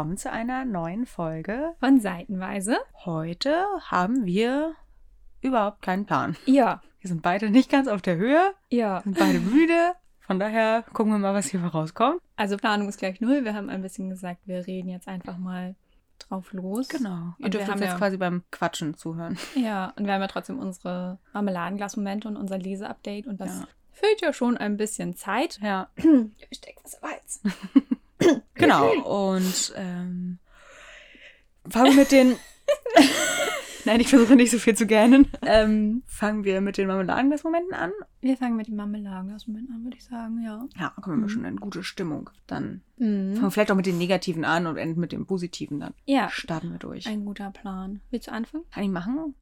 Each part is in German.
willkommen zu einer neuen Folge. Von Seitenweise. Heute haben wir überhaupt keinen Plan. Ja. Wir sind beide nicht ganz auf der Höhe, Ja. sind beide müde. Von daher gucken wir mal, was hier rauskommt. Also Planung ist gleich null. Wir haben ein bisschen gesagt, wir reden jetzt einfach mal drauf los. Genau. Ihr Und dürft wir uns haben jetzt ja- quasi beim Quatschen zuhören. Ja, und wir haben ja trotzdem unsere Marmeladenglas-Momente und unser Leseupdate und das Ja. füllt ja schon ein bisschen Zeit. Ja, Ich steck was im Hals. genau. Und ähm, fangen wir mit den. Nein, ich versuche nicht so viel zu gähnen. Ähm, fangen wir mit den Marmeladenglas-Momenten an. Wir fangen mit dem Marmeladenglas-Moment an, würde ich sagen, ja. Ja, kommen wir Mhm. schon in gute Stimmung. Dann Mhm. fangen wir vielleicht auch mit den Negativen an und enden mit dem Positiven. Dann Ja, starten wir durch. ein guter Plan. Willst du anfangen? Kann ich machen?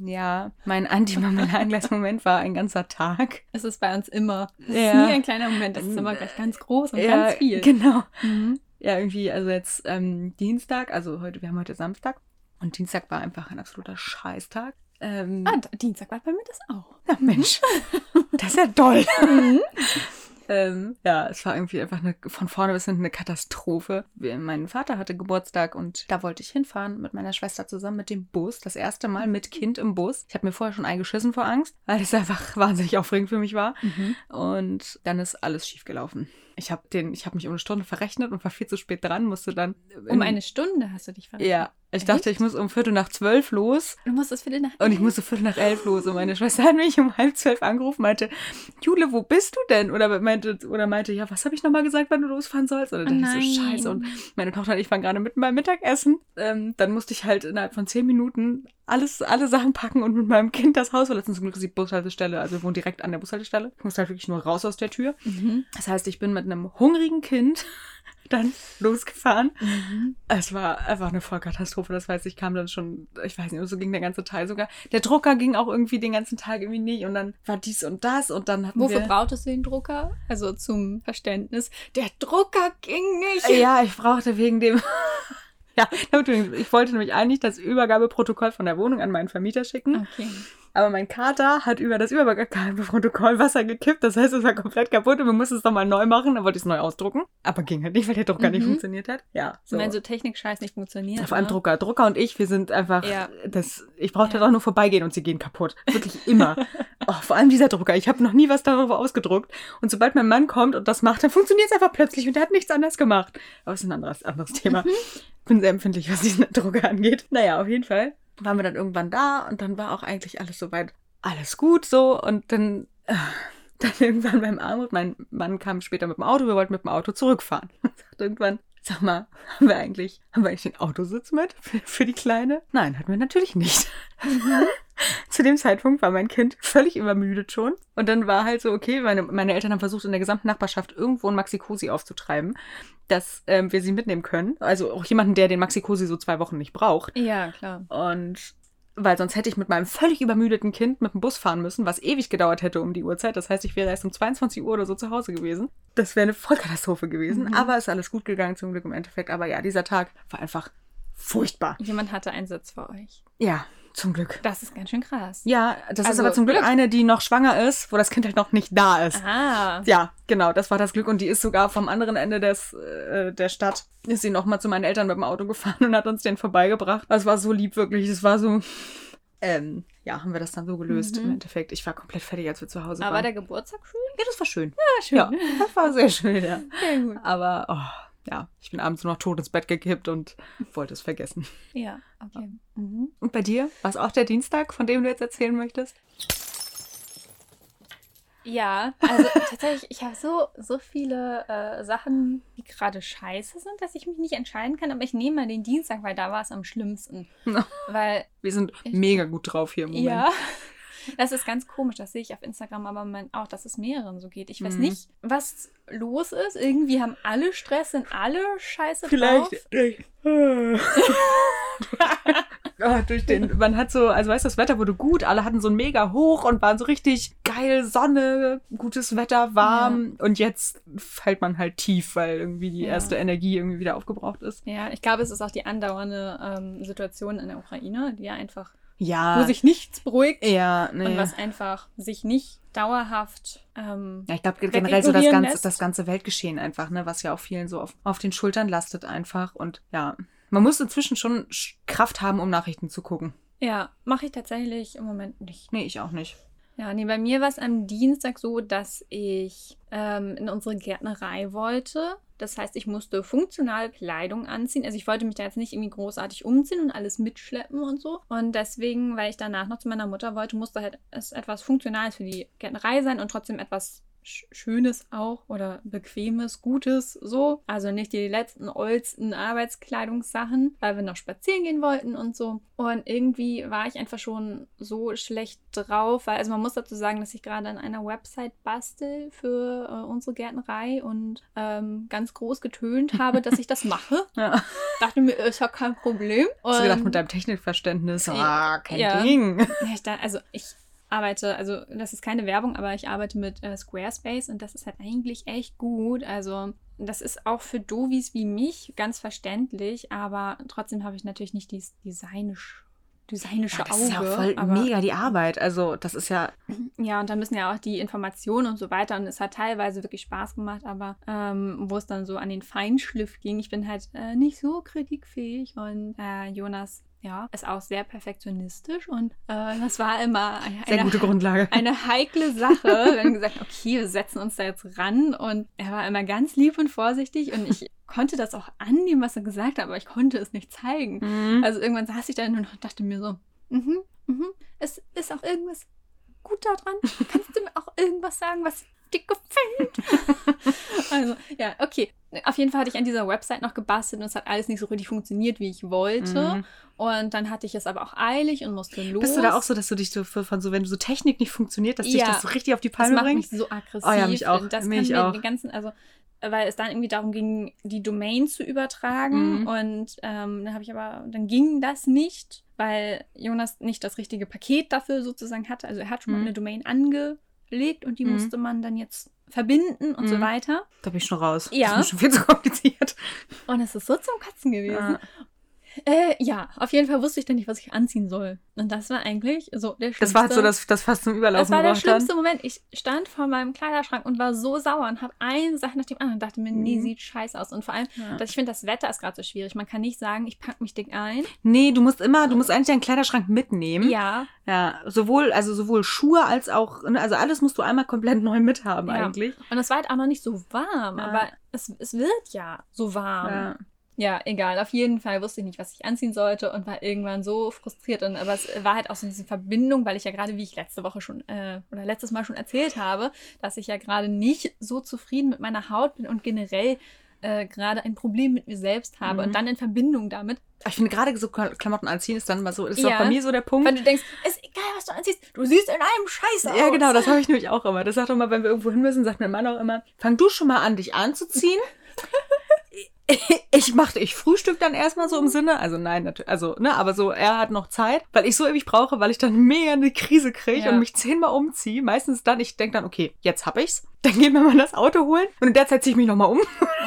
Ja, mein Anti-Marmeladenglas-Moment war ein ganzer Tag. Es ist bei uns immer. Es Ja. ist nie ein kleiner Moment, es ist immer gleich ganz groß und ja, ganz viel. Genau. Mhm. Ja, irgendwie, also jetzt ähm, Dienstag, also heute, wir haben heute Samstag. Und Dienstag war einfach ein absoluter Scheißtag. Ähm, Ah, Dienstag war bei mir das auch. ja, Mensch, das ist ja toll. Mhm. Ähm, ja, es war irgendwie einfach eine, von vorne bis hinten eine Katastrophe. Mein Vater hatte Geburtstag und da wollte ich hinfahren mit meiner Schwester zusammen mit dem Bus. Das erste Mal mit Kind im Bus. Ich habe mir vorher schon eingeschissen vor Angst, weil es einfach wahnsinnig aufregend für mich war. Mhm. Und dann ist alles schief gelaufen. Ich habe den, ich habe mich um eine Stunde verrechnet und war viel zu spät dran, musste dann. Um in- eine Stunde hast du dich verrechnet. Ja, ich dachte, ich muss um Viertel nach zwölf los Du musstest Viertel nach und ich elf? musste Viertel nach elf los. Und meine Schwester hat mich um halb zwölf angerufen, meinte, Jule, wo bist du denn? Oder meinte, oder meinte, ja, was habe ich nochmal gesagt, wann du losfahren sollst? Und dann Oh dachte ich so, nein. scheiße. Und meine Tochter und ich waren gerade mitten beim Mittagessen. Ähm, dann musste ich halt innerhalb von zehn Minuten alles, alle Sachen packen und mit meinem Kind das Haus verlassen. Zum Glück ist die Bushaltestelle, also wir wohnen direkt an der Bushaltestelle. Ich musste halt wirklich nur raus aus der Tür. Mhm. Das heißt, ich bin mit einem hungrigen Kind dann losgefahren. Mhm. Es war einfach eine Vollkatastrophe. Das heißt, ich kam dann schon, ich weiß nicht, so ging der ganze Teil sogar. Der Drucker ging auch irgendwie den ganzen Tag irgendwie nicht und dann war dies und das und dann hatten Wofür wir... brauchtest du den Drucker? Also zum Verständnis. Der Drucker ging nicht. Ja, ich brauchte wegen dem... ja, ich wollte nämlich eigentlich das Übergabeprotokoll von der Wohnung an meinen Vermieter schicken. Okay. Aber mein Kater hat über das Übergabeprotokoll Wasser gekippt. Das heißt, es war komplett kaputt und wir mussten es nochmal neu machen. Dann wollte ich es neu ausdrucken. Aber ging halt nicht, weil der Drucker nicht Mhm. funktioniert hat. Ja. So. Wenn so Technik-Scheiß nicht funktioniert. Auf einem ne? Drucker. Drucker und ich, wir sind einfach. Ja. Das, ich brauchte Ja. doch nur vorbeigehen und sie gehen kaputt. Wirklich immer. oh, vor allem dieser Drucker. Ich habe noch nie was darüber ausgedruckt. Und sobald mein Mann kommt und das macht, dann funktioniert es einfach plötzlich und der hat nichts anderes gemacht. Aber es ist ein anderes, anderes Thema. Bin sehr empfindlich, was diesen Drucker angeht. Naja, auf jeden Fall waren wir dann irgendwann da und dann war auch eigentlich alles soweit alles gut so und dann. Äh, dann irgendwann beim Armut, mein Mann kam später mit dem Auto, wir wollten mit dem Auto zurückfahren. Und sagt irgendwann, sag mal, haben wir eigentlich, haben wir eigentlich den Autositz mit für, für die Kleine? Nein, hatten wir natürlich nicht. Zu dem Zeitpunkt war mein Kind völlig übermüdet schon. Und dann war halt so, okay, meine, meine Eltern haben versucht, in der gesamten Nachbarschaft irgendwo einen Maxi-Cosi aufzutreiben, dass ähm, wir sie mitnehmen können. Also auch jemanden, der den Maxi-Cosi so zwei Wochen nicht braucht. Ja, klar. Und weil sonst hätte ich mit meinem völlig übermüdeten Kind mit dem Bus fahren müssen, was ewig gedauert hätte um die Uhrzeit. Das heißt, ich wäre erst um 22 Uhr oder so zu Hause gewesen. Das wäre eine Vollkatastrophe gewesen. Mhm. Aber ist alles gut gegangen zum Glück im Endeffekt. Aber ja, dieser Tag war einfach furchtbar. Jemand hatte einen Sitz für euch. Ja, zum Glück. Das ist ganz schön krass. Ja, das ist Also, aber zum Glück Glück. eine, die noch schwanger ist, wo das Kind halt noch nicht da ist. Ah. Ja, genau, das war das Glück. Und die ist sogar vom anderen Ende des, äh, der Stadt, ist sie nochmal zu meinen Eltern mit dem Auto gefahren und hat uns den vorbeigebracht. Das war so lieb, wirklich. Das war so. Ähm, ja, haben wir das dann so gelöst Mhm. im Endeffekt. Ich war komplett fertig, als wir zu Hause Aber waren. der Geburtstag schön? ja, das war schön. Ja, schön. Ja, das war sehr schön, ja. Sehr gut. Aber, oh, ja, ich bin abends nur noch tot ins Bett gekippt und wollte es vergessen. Ja, okay. Mhm. Und bei dir? War es auch der Dienstag, von dem du jetzt erzählen möchtest? Ja, also tatsächlich, ich habe so, so viele äh, Sachen, die gerade scheiße sind, dass ich mich nicht entscheiden kann. Aber ich nehme mal den Dienstag, weil da war es am schlimmsten. Weil, Wir sind Ich- mega gut drauf hier im Moment. ja, das ist ganz komisch. Das sehe ich auf Instagram aber auch, dass es mehreren so geht. Ich weiß Mhm. nicht, was los ist. Irgendwie haben alle Stress, sind alle scheiße Vielleicht drauf. durch. Ah, durch den, man hat so, also weißt du, das Wetter wurde gut, alle hatten so ein mega hoch und waren so richtig geil, Sonne, gutes Wetter, warm. Und jetzt fällt man halt tief, weil irgendwie die Ja. erste Energie irgendwie wieder aufgebraucht ist. Ja, ich glaube, es ist auch die andauernde ähm, Situation in der Ukraine, die ja einfach Ja. wo sich nichts beruhigt ja, nee. und was einfach sich nicht dauerhaft. Ähm, Ja, ich glaube generell so das ganze, lässt. das ganze Weltgeschehen einfach, ne, was ja auch vielen so auf, auf den Schultern lastet einfach. Und ja, man muss inzwischen schon Sch- Kraft haben, um Nachrichten zu gucken. ja, mache ich tatsächlich im Moment nicht. Nee, ich auch nicht. Ja, nee, bei mir war es am Dienstag so, dass ich ähm, in unsere Gärtnerei wollte. Das heißt, ich musste funktional Kleidung anziehen. Also ich wollte mich da jetzt nicht irgendwie großartig umziehen und alles mitschleppen und so. Und deswegen, weil ich danach noch zu meiner Mutter wollte, musste halt es etwas Funktionales für die Gärtnerei sein und trotzdem etwas Schönes auch oder Bequemes, Gutes so. Also nicht die letzten oldsten Arbeitskleidungssachen, weil wir noch spazieren gehen wollten und so. Und irgendwie war ich einfach schon so schlecht drauf, weil also man muss dazu sagen, dass ich gerade an einer Website bastel für äh, unsere Gärtnerei und ähm, ganz groß getönt habe, dass ich das mache. Ja. Dachte mir, ist ja kein Problem. Hast du gedacht, Und- mit deinem Technikverständnis, ah, kein Ja. Ding. ja, ich da, also ich arbeite, also das ist keine Werbung, aber ich arbeite mit äh, Squarespace und das ist halt eigentlich echt gut. Also das ist auch für Dovis wie mich ganz verständlich, aber trotzdem habe ich natürlich nicht dieses designisch, designische Ja, das Auge. ist ja auch voll aber, mega die Arbeit. Also, das ist ja, Ja, und da müssen ja auch die Informationen und so weiter. Und es hat teilweise wirklich Spaß gemacht, aber ähm, wo es dann so an den Feinschliff ging, ich bin halt äh, nicht so kritikfähig und äh, Jonas, ja, ist auch sehr perfektionistisch und äh, das war immer eine, sehr gute Grundlage. eine heikle Sache. Wir haben gesagt, okay, wir setzen uns da jetzt ran und er war immer ganz lieb und vorsichtig und ich konnte das auch annehmen, was er gesagt hat, aber ich konnte es nicht zeigen. Mhm. Also irgendwann saß ich da und dachte mir so, mhm, mhm, es ist auch irgendwas gut daran. Kannst du mir auch irgendwas sagen, was dir gefällt? also, ja, okay. Auf jeden Fall hatte ich an dieser Website noch gebastelt und es hat alles nicht so richtig funktioniert, wie ich wollte. Mhm. Und dann hatte ich es aber auch eilig und musste los. Bist du da auch so, dass du dich so von so, wenn so Technik nicht funktioniert, dass dich Ja. das so richtig auf die Das Palme macht bringt? mich so aggressiv. Oh ja, mich auch. Das Mich kann auch. den ganzen, also weil es dann irgendwie darum ging, die Domain zu übertragen. Mhm. Und ähm, dann habe ich aber, dann ging das nicht, weil Jonas nicht das richtige Paket dafür sozusagen hatte. Also er hat schon mal Mhm. eine Domain angelegt und die Mhm. musste man dann jetzt verbinden und so Mhm. weiter. Da bin ich schon raus. Ja. Das ist mir schon viel zu kompliziert. Und es ist so zum Kotzen gewesen. Ja. Äh, ja, auf jeden Fall wusste ich dann nicht, was ich anziehen soll. Und das war eigentlich so der schlimmste. Das war halt so das, das fast zum Das Überlaufen war der schlimmste Moment. Ich stand vor meinem Kleiderschrank und war so sauer und habe eine Sache nach dem anderen und dachte mir, nee, Mhm. sieht scheiße aus. Und vor allem, Ja. dass ich finde, das Wetter ist gerade so schwierig. Man kann nicht sagen, ich packe mich dick ein. Nee, du musst immer, du musst eigentlich deinen Kleiderschrank mitnehmen. Ja, Ja, sowohl, also sowohl Schuhe als auch, ne, also alles musst du einmal komplett neu mithaben Ja. eigentlich. und es war halt auch noch nicht so warm, Ja. aber es, es wird ja so warm. Ja. Ja, egal. Auf jeden Fall wusste ich nicht, was ich anziehen sollte und war irgendwann so frustriert. Und, aber es war halt auch so diese Verbindung, weil ich ja gerade, wie ich letzte Woche schon äh, oder letztes Mal schon erzählt habe, dass ich ja gerade nicht so zufrieden mit meiner Haut bin und generell äh, gerade ein Problem mit mir selbst habe. Mhm. Und dann in Verbindung damit, Ich finde gerade so Klamotten anziehen ist dann mal so, ist Ja. auch bei mir so der Punkt. weil du denkst, ist egal, was du anziehst, du siehst in einem Scheiße aus. Ja, genau, das habe ich nämlich auch immer. Das sagt auch mal, wenn wir irgendwo hin müssen, sagt mein Mann auch immer, fang du schon mal an, dich anzuziehen. Ich machte, ich frühstück dann erstmal so im Sinne, also nein, natürlich, also, ne, aber so, er hat noch Zeit, weil ich so ewig brauche, weil ich dann mega eine Krise kriege Ja. und mich zehnmal umziehe. Meistens dann, ich denke dann, okay, jetzt hab ich's. Dann gehen wir mal das Auto holen und in der Zeit ziehe ich mich nochmal um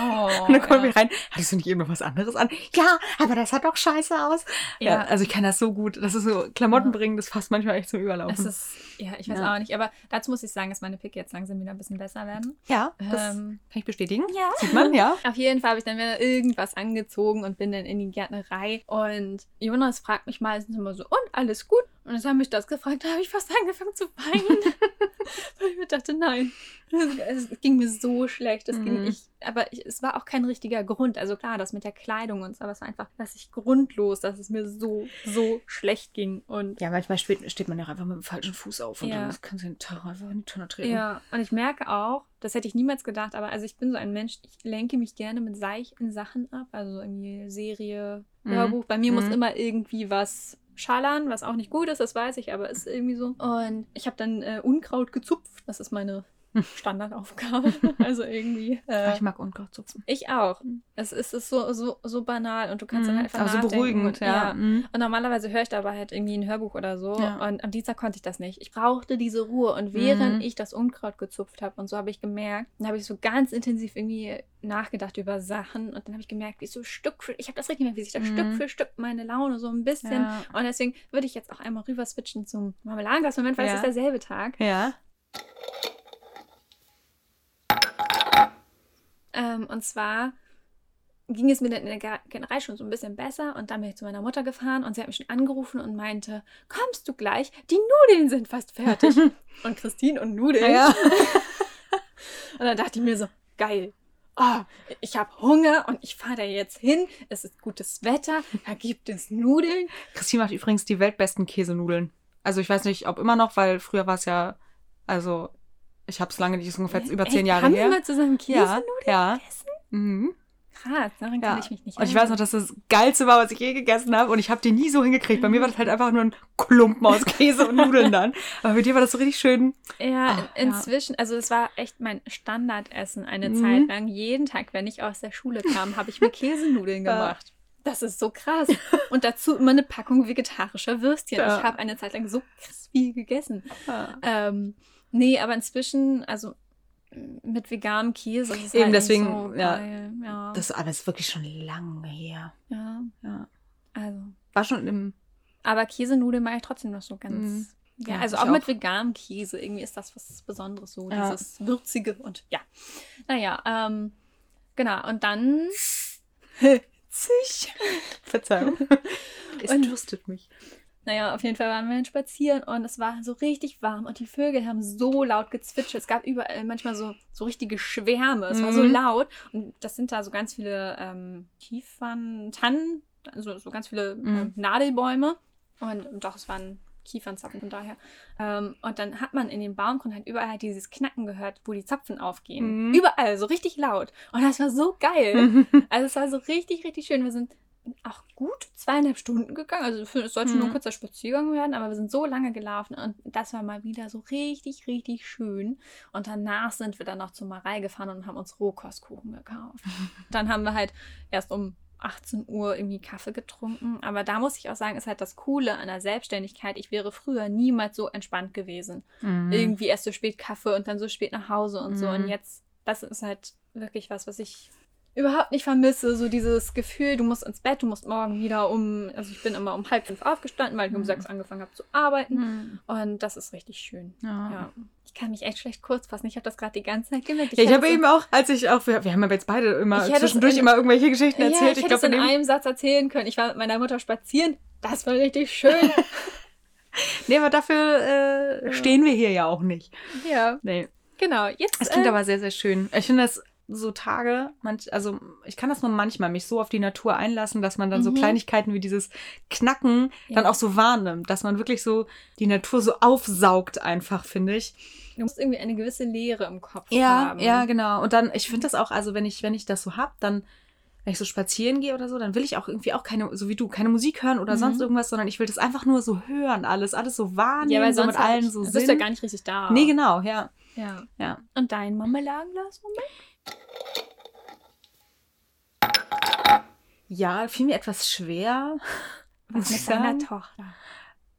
Oh, und dann kommen ja. wir rein. Hattest du nicht eben noch was anderes an? Ja, aber das hat doch scheiße aus. Ja, Ja. also ich kann das so gut. Das ist so, Klamotten bringen, das fasst manchmal echt zum Überlaufen. ist, ja, ich weiß auch nicht. Aber dazu muss ich sagen, dass meine Picke jetzt langsam wieder ein bisschen besser werden. ja, das Ähm, kann ich bestätigen. ja. Sieht man, ja. Auf jeden Fall habe ich dann wieder irgendwas angezogen und bin dann in die Gärtnerei. Und Jonas fragt mich meistens immer so, und alles gut? Und jetzt haben mich das gefragt, da habe ich fast angefangen zu weinen. Weil ich mir dachte, nein. Es, es ging mir so schlecht. Es ging, Mhm. ich, aber ich, es war auch kein richtiger Grund. Also klar, das mit der Kleidung und so, aber es war einfach, dass ich grundlos, dass es mir so, so schlecht ging. Und Ja, manchmal steht, steht man ja einfach mit dem falschen Fuß auf und Ja. dann kannst du den Tag einfach in die Tonne treten. Ja, und ich merke auch, das hätte ich niemals gedacht, aber also ich bin so ein Mensch, ich lenke mich gerne mit seichten Sachen ab, also irgendwie Serie, Mhm. Hörbuch. Bei mir muss Mhm. immer irgendwie was schallern, was auch nicht gut ist, das weiß ich, aber ist irgendwie so. Und ich habe dann äh, Unkraut gezupft, das ist meine Standardaufgabe. also irgendwie. Äh, ich mag Unkrautzupfen. ich auch. Es ist, es ist so, so, so banal und du kannst dann Mhm, einfach aber so beruhigend, und, ja. Mhm. Und normalerweise höre ich dabei halt irgendwie ein Hörbuch oder so. Ja. Und am Dienstag konnte ich das nicht. Ich brauchte diese Ruhe. Und während Mhm. ich das Unkraut gezupft habe und so habe ich gemerkt, dann habe ich so ganz intensiv irgendwie nachgedacht über Sachen. Und dann habe ich gemerkt, wie so Stück für, ich habe das richtig gemerkt, wie sich da Mhm. Stück für Stück meine Laune so ein bisschen. Ja. Und deswegen würde ich jetzt auch einmal rüber switchen zum Marmeladenglas-Moment, weil Ja. es ist derselbe Tag. Ja. Ähm, und zwar ging es mir dann in der Ge- Generei schon so ein bisschen besser und dann bin ich zu meiner Mutter gefahren und sie hat mich schon angerufen und meinte, kommst du gleich? Die Nudeln sind fast fertig. und Christine und Nudeln. Ja. Und dann dachte ich mir so, geil. Oh, ich habe Hunger und ich fahre da jetzt hin. Es ist gutes Wetter, da gibt es Nudeln. Christine macht übrigens die weltbesten Käsenudeln. Also ich weiß nicht, ob immer noch, weil früher war es ja, also ich habe es lange nicht, ist ungefähr über zehn Jahre haben her. wir mal zusammen ja, Käsenudeln ja. gegessen? Mhm. Krass, daran Ja. kann ich mich nicht Und ich weiß noch, dass das Geilste war, was ich je gegessen habe. Und ich habe die nie so hingekriegt. Bei mir war das halt einfach nur ein Klumpen aus Käse und Nudeln dann. Aber bei dir war das so richtig schön. Ja, Ah, in- ja. inzwischen, also es war echt mein Standardessen eine Mhm. Zeit lang. Jeden Tag, wenn ich aus der Schule kam, habe ich mir Käsenudeln Ja. gemacht. Das ist so krass. Und dazu immer eine Packung vegetarischer Würstchen. Ja. Ich habe eine Zeit lang so krass viel gegessen. Ähm, nee, aber inzwischen, also mit veganem Käse ist es Eben, halt deswegen, so ja. Ja, Das aber ist wirklich schon lange her. ja, Ja. also. War schon im. Aber Käsenudeln mache ich trotzdem noch so ganz. Mhm. Ja, Ja, also ich auch, mit auch. veganem Käse. Irgendwie ist das was Besonderes, so Ja. dieses Würzige und ja. Naja, ähm, genau. Und dann. Zig. Verzeihung. es dürstet mich. Naja, auf jeden Fall waren wir dann spazieren und es war so richtig warm und die Vögel haben so laut gezwitschert. Es gab überall manchmal so, so richtige Schwärme. Es war so Mhm. laut und das sind da so ganz viele ähm, Kiefern, Tannen, also so ganz viele Mhm. ähm, Nadelbäume. Und, und doch, es waren Kiefernzapfen von daher. Ähm, und dann hat man in den Baumkronen halt überall halt dieses Knacken gehört, wo die Zapfen aufgehen. Mhm. Überall, so richtig laut. Und das war so geil. Also es war so richtig, richtig schön. Wir sind auch gut zweieinhalb Stunden gegangen. Also für- es sollte nur ein Mhm. kurzer Spaziergang werden, aber wir sind so lange gelaufen und das war mal wieder so richtig, richtig schön. Und danach sind wir dann noch zur Marei gefahren und haben uns Rohkostkuchen gekauft. dann haben wir halt erst um 18 Uhr irgendwie Kaffee getrunken. Aber da muss ich auch sagen, ist halt das Coole an der Selbstständigkeit. Ich wäre früher niemals so entspannt gewesen Mhm. irgendwie erst so spät Kaffee und dann so spät nach Hause und so. Mhm. Und jetzt, das ist halt wirklich was, was ich überhaupt nicht vermisse. So dieses Gefühl, du musst ins Bett, du musst morgen wieder um, also ich bin immer um halb fünf aufgestanden, weil ich um Mhm. sechs angefangen habe zu arbeiten. Mhm. Und das ist richtig schön. Ja. Ja. Ich kann mich echt schlecht kurz fassen. Ich habe das gerade die ganze Zeit gemerkt. Ja, ich habe so- eben auch, als ich auch, wir, wir haben aber jetzt beide immer Ich zwischendurch in- immer irgendwelche Geschichten Ja, erzählt. ich hätte es in einem Satz erzählen können. Ich war mit meiner Mutter spazieren. Das war richtig schön. Nee, aber dafür äh, Ja. stehen wir hier ja auch nicht. ja, Nee. genau. Jetzt. Es klingt äh, aber sehr, sehr schön. Ich finde das so Tage, manch, also ich kann das nur manchmal mich so auf die Natur einlassen, dass man dann so Mhm. Kleinigkeiten wie dieses Knacken dann Ja. auch so wahrnimmt, dass man wirklich so die Natur so aufsaugt einfach, finde ich. du musst irgendwie eine gewisse Leere im Kopf Ja, haben. ja, genau. Und dann, ich finde das auch, also wenn ich, wenn ich das so hab, dann, wenn ich so spazieren gehe oder so, dann will ich auch irgendwie auch keine, so wie du, keine Musik hören oder Mhm. sonst irgendwas, sondern ich will das einfach nur so hören, alles, alles so wahrnehmen, Ja, weil so mit allen halt, so bist du ja Sinn. gar nicht richtig da. Nee, genau, ja. Ja. Ja. Und dein Marmeladenglas? Moment. Ja, fiel mir etwas schwer. Was mit deiner sagen. Tochter?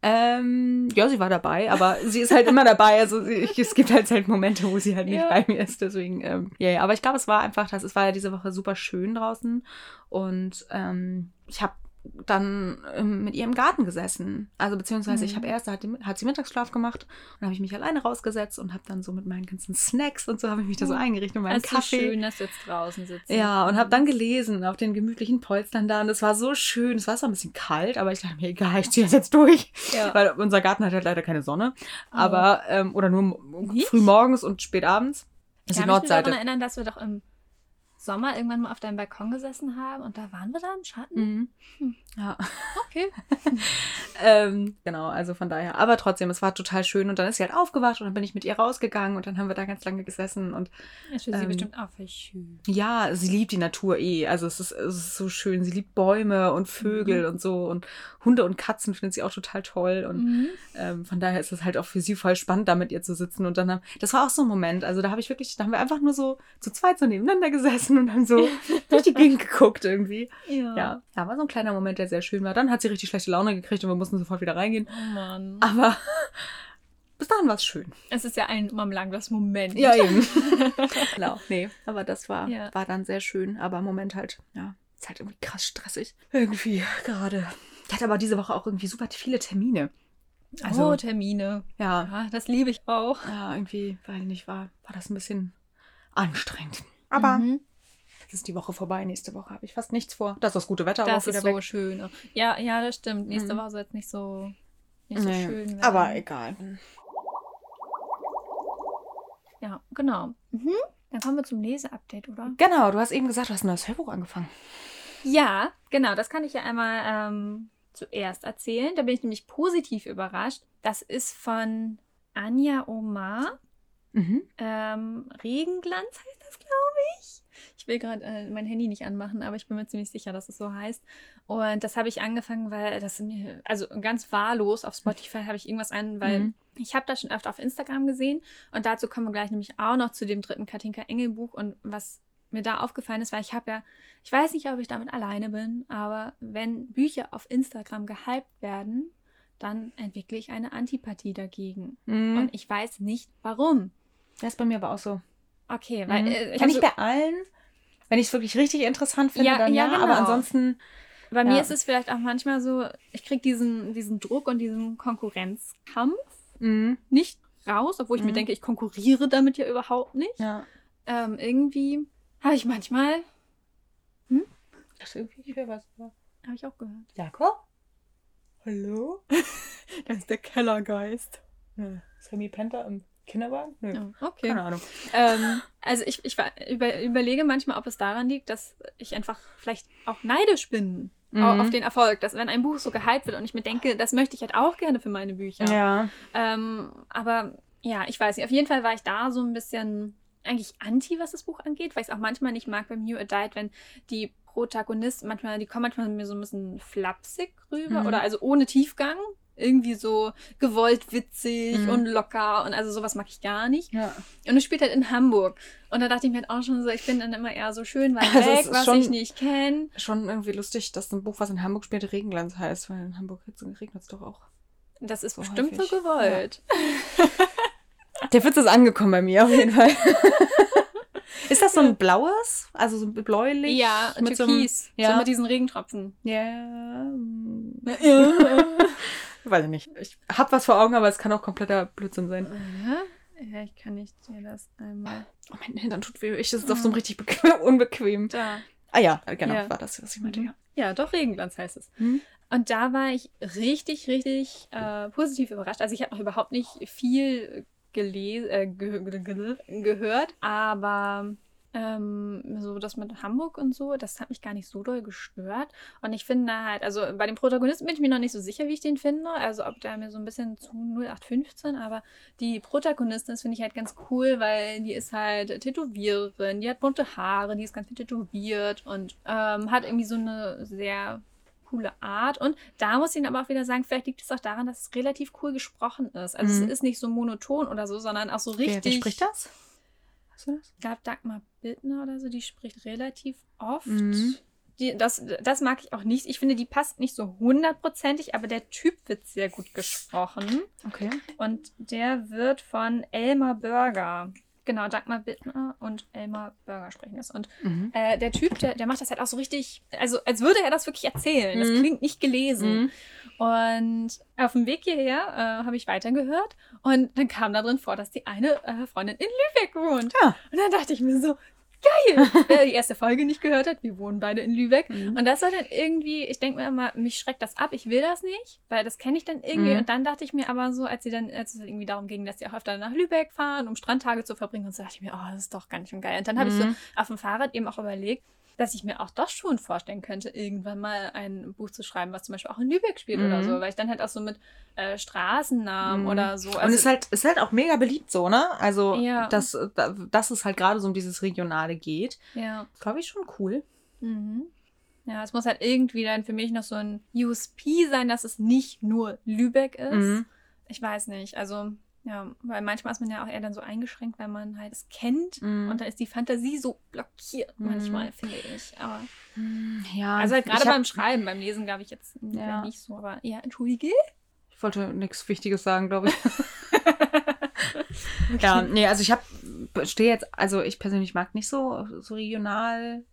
Ähm, ja, sie war dabei, aber sie ist halt immer dabei. Also sie, es gibt halt, halt Momente, wo sie halt nicht Ja. bei mir ist. Deswegen, ähm, ja, ja. Aber ich glaube, es war einfach, das, es war ja diese Woche super schön draußen. Und ähm, ich habe dann ähm, mit ihr im Garten gesessen. Also beziehungsweise ich Mhm. habe erst, da hat, die, hat sie Mittagsschlaf gemacht und habe ich mich alleine rausgesetzt und habe dann so mit meinen ganzen Snacks und so habe ich mich da so Mhm. eingerichtet und meinen Es ist so Kaffee. schön, dass du jetzt draußen sitzt. Ja, und habe dann gelesen auf den gemütlichen Polstern da und es war so schön. Es war zwar ein bisschen kalt, aber ich dachte mir, egal, ich ziehe das jetzt durch. Ja. Weil unser Garten hat halt leider keine Sonne. Aber, ähm, oder nur Nicht? früh morgens und spät abends. Das Ich kann mich nur daran erinnern, dass wir doch im Sommer irgendwann mal auf deinem Balkon gesessen haben und da waren wir da im Schatten. Mhm. Hm. Ja. Okay. ähm, genau, also von daher. Aber trotzdem, es war total schön. Und dann ist sie halt aufgewacht und dann bin ich mit ihr rausgegangen und dann haben wir da ganz lange gesessen. Und Das für sie Ähm, bestimmt auch voll schön. ja, sie liebt die Natur eh. Also es ist, es ist so schön. Sie liebt Bäume und Vögel und so. Und Hunde und Katzen findet sie auch total toll. Und Mhm. ähm, von daher ist es halt auch für sie voll spannend, da mit ihr zu sitzen. Und dann haben, das war auch so ein Moment. Also da habe ich wirklich, da haben wir einfach nur so zu zweit so nebeneinander gesessen und haben so durch die Gegend geguckt irgendwie. Ja. Ja, ja, war so ein kleiner Moment, der sehr schön war. Dann hat sie richtig schlechte Laune gekriegt und wir mussten sofort wieder reingehen. Oh Mann. Aber bis dahin war es schön. Es ist ja ein immer lang das Moment. Ja, eben. genau. Nee, aber das war, Ja. war dann sehr schön. Aber im Moment halt, ja, ist halt irgendwie krass stressig. Irgendwie gerade. Ich hatte aber diese Woche auch irgendwie super viele Termine. Also, oh, Termine. ja, Ja, das liebe ich auch. ja, irgendwie, weil ich nicht war, war das ein bisschen anstrengend. Aber Mhm. Ist die Woche vorbei. Nächste Woche habe ich fast nichts vor. Das ist das gute Wetter das auch wieder ist so weg. schön. Ja, ja, das stimmt. Nächste Mhm. Woche soll es nicht so, nicht so Nee, schön werden. aber egal. Ja, genau. Mhm. Dann kommen wir zum Leseupdate, oder? Genau, du hast eben gesagt, du hast ein neues Hörbuch angefangen. Ja, genau. Das kann ich ja einmal ähm, zuerst erzählen. Da bin ich nämlich positiv überrascht. Das ist von Anja Omar. Mhm. Ähm, Regenglanz heißt das, glaube ich. Ich will gerade äh, mein Handy nicht anmachen, aber ich bin mir ziemlich sicher, dass es so heißt. Und das habe ich angefangen, weil das mir, also ganz wahllos auf Spotify habe ich irgendwas ein, weil Mhm. ich habe das schon öfter auf Instagram gesehen. Und dazu kommen wir gleich nämlich auch noch zu dem dritten Katinka Engel Buch. Und was mir da aufgefallen ist, weil ich habe ja, ich weiß nicht, ob ich damit alleine bin, aber wenn Bücher auf Instagram gehypt werden, dann entwickle ich eine Antipathie dagegen. Mhm. Und ich weiß nicht warum. Das ist bei mir aber auch so. Okay, weil Mhm. äh, Kann also, ich bei allen, wenn ich es wirklich richtig interessant finde, Ja, dann ja, ja, aber genau. ansonsten, bei mir ja. ist es vielleicht auch manchmal so, ich kriege diesen, diesen Druck und diesen Konkurrenzkampf mhm. nicht raus, obwohl ich mir Mhm. denke, ich konkurriere damit ja überhaupt nicht. ja. Ähm, irgendwie habe ich manchmal, Das ist irgendwie, ich höre was. habe ich auch gehört. Jakob? Hallo? Das ist der Kellergeist. Nö. Sammy Penta im Kinderwagen? Nö. Oh, okay. Keine Ahnung. Ähm, also ich, ich über, überlege manchmal, ob es daran liegt, dass ich einfach vielleicht auch neidisch bin Mhm. au- auf den Erfolg. Dass wenn ein Buch so gehypt wird und ich mir denke, das möchte ich halt auch gerne für meine Bücher. Ja. Ähm, aber ja, ich weiß nicht. Auf jeden Fall war ich da so ein bisschen eigentlich anti, was das Buch angeht, weil ich es auch manchmal nicht mag beim New Adult, wenn die Protagonisten manchmal, die kommen manchmal mir so ein bisschen flapsig rüber Mhm. oder also ohne Tiefgang. Irgendwie so gewollt witzig Mhm. und locker und also sowas mag ich gar nicht. Ja. Und es spielt halt in Hamburg. Und da dachte ich mir halt auch schon so, ich bin dann immer eher so schön weit Also weg, was schon- ich nicht kenne. Schon irgendwie lustig, dass ein Buch, was in Hamburg spielt, Regenglanz heißt, weil in Hamburg regnet es doch auch. Das ist So bestimmt häufig. so gewollt. Der Witz ist angekommen bei mir auf jeden Fall. ist das so ein blaues? Also so bläulich? Ja, mit so einem- Türkis. So, ja. mit diesen Regentropfen. Ja. Ja. Weiß ich nicht. Ich hab was vor Augen, aber es kann auch kompletter Blödsinn sein. Ja, ich kann nicht dir das einmal. Oh, mein Hintern tut weh. Ich das ist auf so einem richtig bequem, unbequem. Da. Ah ja, genau, Ja. war das, was ich meinte, Mhm. ja. Ja, doch, Regenglanz heißt es. Hm? Und da war ich richtig, richtig äh, positiv überrascht. Also ich habe noch überhaupt nicht viel gelesen, äh, ge ge gehört, aber ähm, so das mit Hamburg und so, das hat mich gar nicht so doll gestört. Und ich finde halt, also bei dem Protagonisten bin ich mir noch nicht so sicher, wie ich den finde. Also ob der mir so ein bisschen zu 0815, aber die Protagonistin, das finde ich halt ganz cool, weil die ist halt Tätowiererin, die hat bunte Haare, die ist ganz viel tätowiert und ähm, hat irgendwie so eine sehr coole Art. Und da muss ich aber auch wieder sagen, vielleicht liegt es auch daran, dass es relativ cool gesprochen ist. Also Mhm. es ist nicht so monoton oder so, sondern auch so richtig. Wer, wer spricht das? Hast du das? Ich glaube, Dagmar Bittner oder so, die spricht relativ oft. Mhm. Die, das, das mag ich auch nicht. Ich finde, die passt nicht so hundertprozentig, aber der Typ wird sehr gut gesprochen. Okay. Und der wird von Elmar Burger. Genau, Dagmar Bittner und Elmar Burger sprechen das. Und Mhm. äh, der Typ, der, der macht das halt auch so richtig, also als würde er das wirklich erzählen. Das Mhm. klingt nicht gelesen. Mhm. Und auf dem Weg hierher äh, habe ich weitergehört und dann kam da drin vor, dass die eine äh, Freundin in Lübeck wohnt. Ja. Und dann dachte ich mir so, geil! Wer die erste Folge nicht gehört hat, wir wohnen beide in Lübeck. Mhm. Und das war dann irgendwie, ich denke mir immer, mich schreckt das ab, ich will das nicht, weil das kenne ich dann irgendwie. Mhm. Und dann dachte ich mir aber so, als sie dann, als es irgendwie darum ging, dass sie auch öfter nach Lübeck fahren, um Strandtage zu verbringen, und so dachte ich mir, oh, das ist doch ganz schön geil. Und dann habe ich so Mhm. auf dem Fahrrad eben auch überlegt, dass ich mir auch doch schon vorstellen könnte, irgendwann mal ein Buch zu schreiben, was zum Beispiel auch in Lübeck spielt oder Mhm. so, weil ich dann halt auch so mit äh, Straßennamen Mhm. oder so. und Also, ist halt, ist halt auch mega beliebt so, ne? Also, Ja. dass, dass es halt gerade so um dieses Regionale geht. ja. Glaube ich schon cool. Mhm. Ja, es muss halt irgendwie dann für mich noch so ein USP sein, dass es nicht nur Lübeck ist. Mhm. Ich weiß nicht. Also, ja, weil manchmal ist man ja auch eher dann so eingeschränkt, weil man halt es kennt. Mhm. Und dann ist die Fantasie so blockiert, Mhm. manchmal, finde ich. Aber Ja, also halt gerade beim Schreiben, beim Lesen glaube ich jetzt Ja. nicht so. Aber ja, entschuldige. Ich wollte nichts Wichtiges sagen, glaube ich. Ja, nee, also ich habe stehe jetzt, also ich persönlich mag nicht so, so regional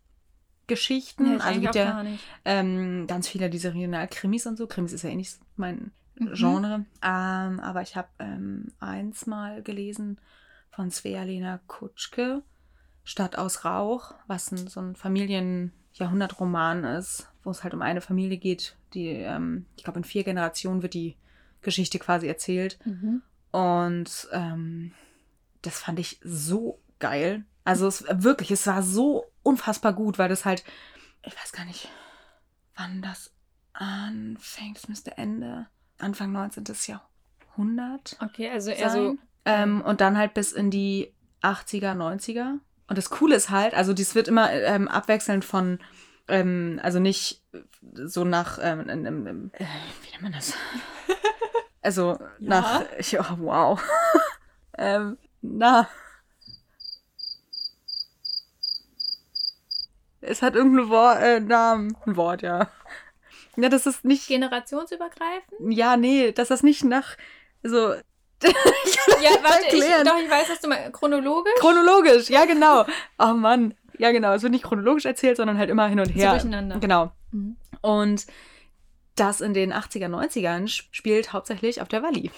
Geschichten. Nee, also gibt ja ähm, ganz viele diese Regional-Krimis und so. Krimis ist ja eh nicht mein Mhm. Genre. Ähm, aber ich habe ähm, eins mal gelesen von Svea-Lena Kutschke, Stadt aus Rauch, was ein, so ein Familien-Jahrhundert-Roman ist, wo es halt um eine Familie geht, die, ähm, ich glaube, in vier Generationen wird die Geschichte quasi erzählt. Mhm. Und ähm, das fand ich so geil. Also es wirklich, es war so unfassbar gut, weil das halt, ich weiß gar nicht, wann das anfängt. Es müsste Ende, Anfang 19. Jahrhundert Okay, also eher sein. so. Ähm, und dann halt bis in die 80er, 90er. Und das Coole ist halt, also dies wird immer ähm, abwechselnd von, ähm, also nicht so nach, ähm, äh, wie nennt man das? Also nach, ja, wow. ähm, na. Es hat irgendeinen Wort, äh, Namen. Ein Wort, ja. Ja, das ist nicht, Generationsübergreifend? ja, nee, dass das nicht nach, so, Ja, warte, ich, erklären. doch, ich weiß, was du meinst. Chronologisch? Chronologisch, ja genau. Oh Mann. Ja, genau. Es wird nicht chronologisch erzählt, sondern halt immer hin und So her. durcheinander. Genau. Mhm. Und das in den 80er, 90ern spielt hauptsächlich auf der Walli.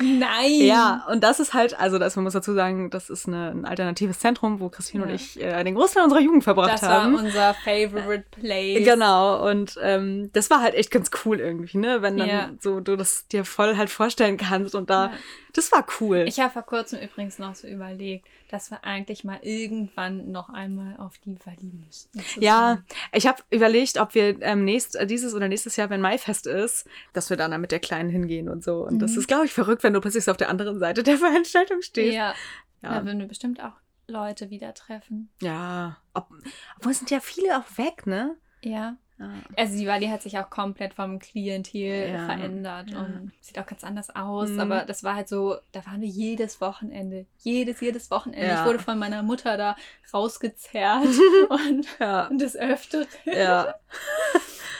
Nein! Ja, und das ist halt, also das, man muss dazu sagen, das ist eine, ein alternatives Zentrum, wo Christine Ja. und ich äh, den Großteil unserer Jugend verbracht Das war haben. unser favorite place. Genau, und ähm, das war halt echt ganz cool irgendwie, ne? Wenn dann Ja. so du das dir voll halt vorstellen kannst und da, Ja. das war cool. Ich habe vor kurzem übrigens noch so überlegt, dass wir eigentlich mal irgendwann noch einmal auf die Walli müssen. Ja, ich habe überlegt, ob wir ähm, nächst, dieses oder nächstes Jahr, wenn Maifest ist, dass wir dann da mit der Kleinen hingehen und so. Und das Mhm. ist, glaube ich, verrückt, wenn du plötzlich so auf der anderen Seite der Veranstaltung stehst. Ja, Ja. da würden wir bestimmt auch Leute wieder treffen. ja. Ob, obwohl es sind ja viele auch weg, ne? Ja. Ja. Also die Walli hat sich auch komplett vom Klientel Ja, verändert und sieht auch ganz anders aus. Mhm. Aber das war halt so, da waren wir jedes Wochenende. Jedes, jedes Wochenende. Ich wurde von meiner Mutter da rausgezerrt und, und des Öfteren. Ja.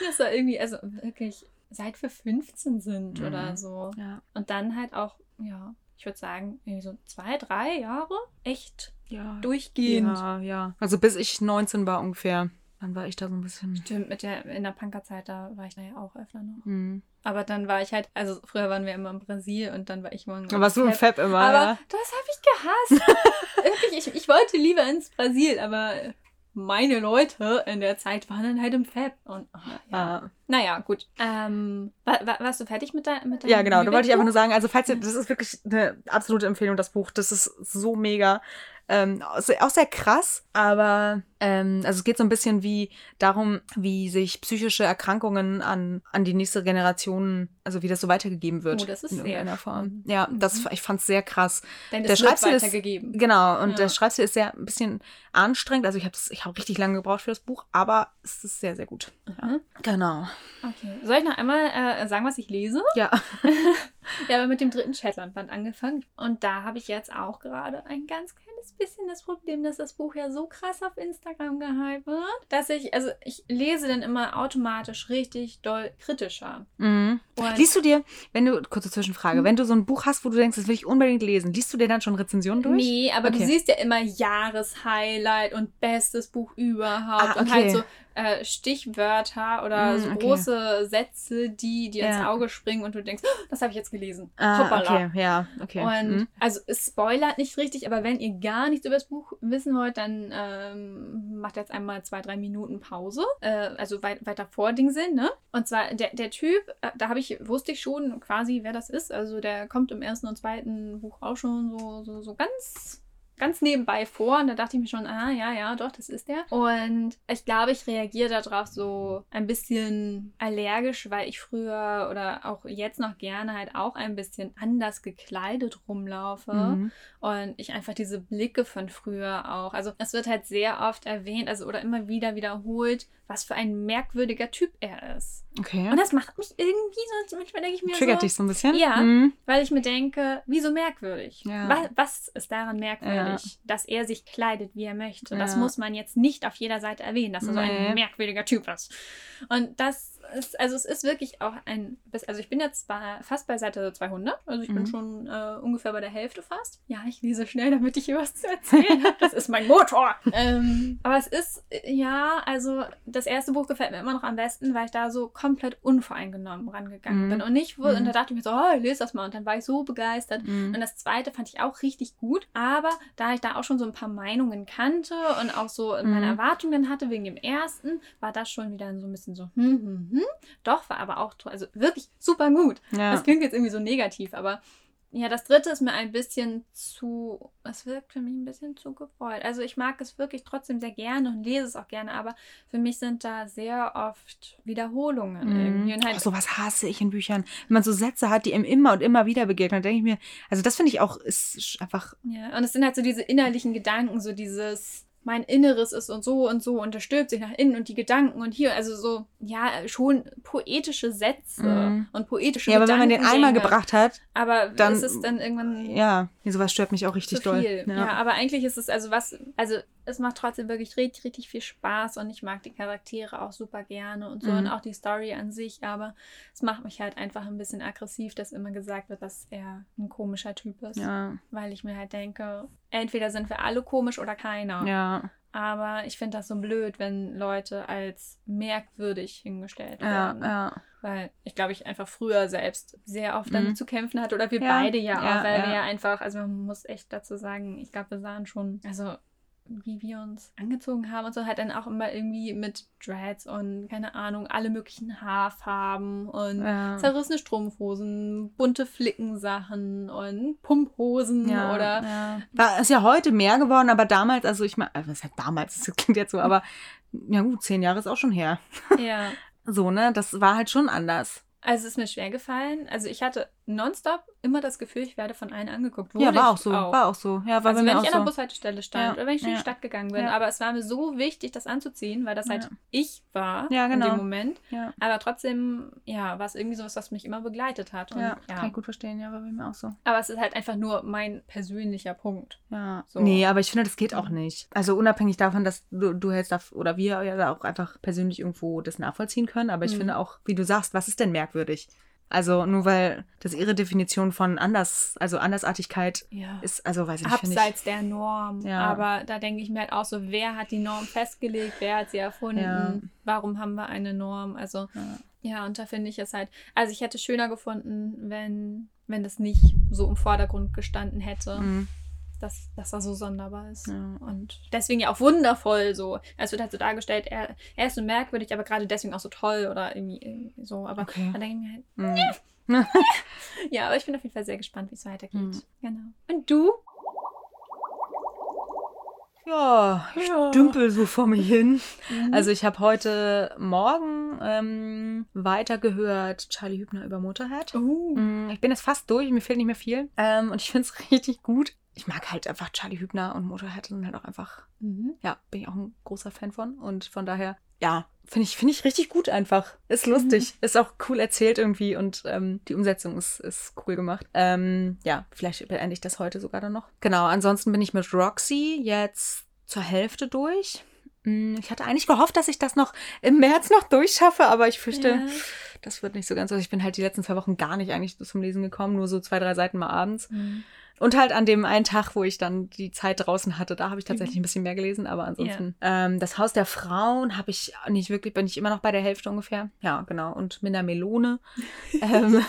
Das war irgendwie, also wirklich, seit wir 15 sind Mhm. oder so. Ja. Und dann halt auch, ja, ich würde sagen, irgendwie so zwei, drei Jahre echt Ja. durchgehend. Ja, ja. Also bis ich 19 war ungefähr. Dann war ich da so ein bisschen. Stimmt, mit der, in der Punkerzeit, da war ich da ja auch öfter noch. Hm. Aber dann war ich halt, also früher waren wir immer im Brasil und dann war ich immer Da warst du im Fab. Fab immer. Aber ja. das habe ich gehasst. Wirklich, ich, ich wollte lieber ins Brasil, aber meine Leute in der Zeit waren dann halt im Fab. Und oh, ja. Ah. Naja, gut. Ähm, war, war, warst du fertig mit, dein, mit deinem Ja, genau. Da wollte ich einfach nur sagen, also falls ihr, das ist wirklich eine absolute Empfehlung, das Buch. Das ist so mega. Ähm, auch sehr- krass, aber ähm, also es geht so ein bisschen wie darum, wie sich psychische Erkrankungen an, an die nächste Generation, also wie das so weitergegeben wird. Oh, das ist in sehr irgendeiner Form. Ja, das, Mhm. ich fand es sehr krass. Denn der es wird Schreibstil ist- weitergegeben. Genau, und Ja. der Schreibstil ist sehr ein bisschen anstrengend. Also ich habe ich hab richtig lange gebraucht für das Buch, aber es ist sehr, sehr gut. Mhm. Genau. Okay. Soll ich noch einmal äh, sagen, was ich lese? Ja. Ich habe mit dem dritten Shetlandband angefangen. Und da habe ich jetzt auch gerade ein ganz kleines bisschen das Problem, dass das Buch ja so krass auf Instagram gehypt wird, dass ich, also ich lese dann immer automatisch richtig doll kritischer. Mhm. Und Liest du dir, wenn du, kurze Zwischenfrage, Mhm. wenn du so ein Buch hast, wo du denkst, das will ich unbedingt lesen, liest du dir dann schon Rezensionen durch? Nee, aber du Okay. siehst ja immer Jahreshighlight und bestes Buch überhaupt Ah, und okay. halt so äh, Stichwörter oder Mm, so okay. große Sätze, die dir ins Ja. Auge springen und du denkst, "Oh, das habe ich jetzt gelesen. Ah, Hoppala. okay, ja, okay. Und Mhm. also es spoilert nicht richtig, aber wenn ihr gar nichts über das Buch wissen wollt, dann ähm, macht jetzt einmal zwei, drei Minuten Pause. Äh, also weit, weiter vor Ding ne? Und zwar der, der Typ, äh, da habe ich, wusste ich schon quasi, wer das ist. Also der kommt im ersten und zweiten Buch auch schon so, so, so ganz, ganz nebenbei vor und da dachte ich mir schon, ah ja, ja, doch, das ist der. Und ich glaube, ich reagiere darauf so ein bisschen allergisch, weil ich früher oder auch jetzt noch gerne halt auch ein bisschen anders gekleidet rumlaufe Mhm. und ich einfach diese Blicke von früher auch. Also es wird halt sehr oft erwähnt, also oder immer wieder wiederholt, was für ein merkwürdiger Typ er ist. Okay. Und das macht mich irgendwie so, manchmal denke ich mir Triggert so, dich so ein bisschen? Ja. Mhm. weil ich mir denke, wieso merkwürdig? Ja. Was, was ist daran merkwürdig, dass er sich kleidet, wie er möchte? Das muss man jetzt nicht auf jeder Seite erwähnen, dass er so Nee. ein merkwürdiger Typ ist. Und das ist, also es ist wirklich auch ein, also ich bin jetzt bei, fast bei Seite 200, also ich bin Mhm. schon äh, ungefähr bei der Hälfte fast. Ja, ich lese schnell, damit ich hier was zu erzählen habe. Das ist mein Motor. ähm, aber es ist, ja, also das erste Buch gefällt mir immer noch am besten, weil ich da so komplett unvoreingenommen rangegangen Mhm. bin und nicht, wo, und Mhm. da dachte ich mir so, oh, ich lese das mal und dann war ich so begeistert. Mhm. Und das zweite fand ich auch richtig gut, aber da ich da auch schon so ein paar Meinungen kannte und auch so meine Mhm. Erwartungen hatte wegen dem ersten, war das schon wieder so ein bisschen so, hm, hm, hm. Doch, war aber auch, also wirklich super gut. Ja. Das klingt jetzt irgendwie so negativ, aber ja, das dritte ist mir ein bisschen zu, es wirkt für mich ein bisschen zu gewollt. Also ich mag es wirklich trotzdem sehr gerne und lese es auch gerne, aber für mich sind da sehr oft Wiederholungen irgendwie. Und halt, Oh, sowas hasse ich in Büchern. Wenn man so Sätze hat, die einem immer und immer wieder begegnen, dann denke ich mir, also das finde ich auch, ist einfach, Ja, und es sind halt so diese innerlichen Gedanken, so dieses, mein Inneres ist und so und so und das stülpt sich nach innen und die Gedanken und hier, also so, ja, schon poetische Sätze Mhm. und poetische ja, aber wenn man den einmal gebracht hat, aber dann- ist es dann irgendwann ja, sowas stört mich auch zu richtig viel. doll. Ja. aber eigentlich ist es also was, also es macht trotzdem wirklich richtig, richtig viel Spaß und ich mag die Charaktere auch super gerne und so Mhm. und auch die Story an sich, aber es macht mich halt einfach ein bisschen aggressiv, dass immer gesagt wird, dass er ein komischer Typ ist. ja, Weil ich mir halt denke, entweder sind wir alle komisch oder keiner. ja, Aber ich finde das so blöd, wenn Leute als merkwürdig hingestellt werden. ja. Weil ich glaube, ich einfach früher selbst sehr oft damit Mhm. zu kämpfen hatte. Oder wir Ja, beide ja auch, weil wir ja einfach, also man muss echt dazu sagen, ich glaube, wir sahen schon, also wie wir uns angezogen haben und so, halt dann auch immer irgendwie mit Dreads und keine Ahnung, alle möglichen Haarfarben und Ja. zerrissene Strumpfhosen, bunte Flickensachen und Pumphosen Ja, oder ja. War, ist ja heute mehr geworden, aber damals, also ich meine, was heißt damals, das klingt jetzt so, aber ja gut, zehn Jahre ist auch schon her. ja. So, ne, das war halt schon anders. Also es ist mir schwer gefallen. Also ich hatte nonstop immer das Gefühl, ich werde von allen angeguckt. ja, Wurde war ich auch so, war auch so. Ja, war also wenn ich auch an der so. Bushaltestelle stand Ja, oder wenn ich ja. die Stadt gegangen bin. Ja. Aber es war mir so wichtig, das anzuziehen, weil das halt Ja. ich war Ja, in genau. dem Moment. Ja. Aber trotzdem, ja, war es irgendwie sowas, was mich immer begleitet hat. Und, Ja, ja. kann ich gut verstehen, ja, war bei mir auch so. Aber es ist halt einfach nur mein persönlicher Punkt. Ja. So. Nee, aber ich finde, das geht auch nicht. Also unabhängig davon, dass du, du hältst da, oder wir ja auch einfach persönlich irgendwo das nachvollziehen können. Aber ich Mhm. finde auch, wie du sagst, was ist denn merkwürdig? Also nur weil das ihre Definition von anders, also Andersartigkeit Ja. ist, also weiß ich nicht, finde ich. Abseits der Norm. Ja. Aber da denke ich mir halt auch so, wer hat die Norm festgelegt? Wer hat sie erfunden? Ja. Warum haben wir eine Norm? Also, Ja. ja, und da finde ich es halt, also ich hätte schöner gefunden, wenn, wenn das nicht so im Vordergrund gestanden hätte, Mhm. Dass, dass er so sonderbar ist. Ja. Und deswegen ja auch wundervoll so. Es wird halt so dargestellt, er, er ist so merkwürdig, aber gerade deswegen auch so toll oder irgendwie, irgendwie so. Aber Okay. da denke ich mir halt, Mhm. ja, aber ich bin auf jeden Fall sehr gespannt, wie es weitergeht. Mhm. Genau. Und du? Ja, ich Ja. dümpel so vor mir hin. Mhm. Also ich habe heute Morgen ähm, weitergehört Charlie Hübner über Motorhead. Mm, Ich bin jetzt fast durch, mir fehlt nicht mehr viel. Ähm, und ich finde es richtig gut. Ich mag halt einfach Charlie Hübner und Motorhead sind halt auch einfach, Mhm. ja, bin ich auch ein großer Fan von. Und von daher, ja, finde ich, finde ich richtig gut einfach. Ist lustig, ist auch cool erzählt irgendwie und ähm, die Umsetzung ist, ist cool gemacht. Ähm, ja, vielleicht beende ich das heute sogar dann noch. Genau, ansonsten bin ich mit Roxy jetzt zur Hälfte durch. Mm, Ich hatte eigentlich gehofft, dass ich das noch im März noch durchschaffe, aber ich fürchte, Ja. das wird nicht so ganz so. Ich bin halt die letzten zwei Wochen gar nicht eigentlich zum Lesen gekommen, nur so zwei, drei Seiten mal abends. Mhm. Und halt an dem einen Tag, wo ich dann die Zeit draußen hatte, da habe ich tatsächlich Mhm. ein bisschen mehr gelesen, aber ansonsten. Ähm, das Haus der Frauen habe ich nicht wirklich, bin ich immer noch bei der Hälfte ungefähr. Ja, genau. Und Minna Melone ähm,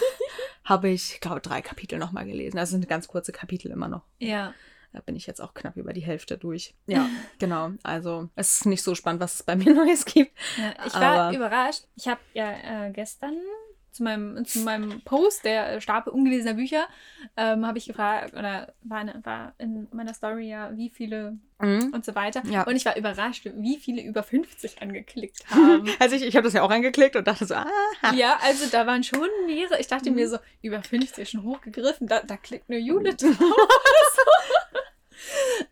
habe ich, glaube drei Kapitel nochmal gelesen. Also sind ganz kurze Kapitel immer noch. Ja. Da bin ich jetzt auch knapp über die Hälfte durch. Ja, genau. Also es ist nicht so spannend, was es bei mir Neues gibt. ja. Ich war Aber- überrascht. Ich habe ja äh, gestern zu meinem, zu meinem Post, der äh, Stapel ungelesener Bücher, ähm, habe ich gefragt, oder war, eine, war in meiner Story ja, wie viele Mhm. und so weiter. Ja. Und ich war überrascht, wie viele über 50 angeklickt haben. Also ich, ich habe das ja auch angeklickt und dachte so, ah, ja, also da waren schon mehrere. Ich dachte Mhm. mir so, über 50 schon hochgegriffen, da, da klickt nur Judith drauf.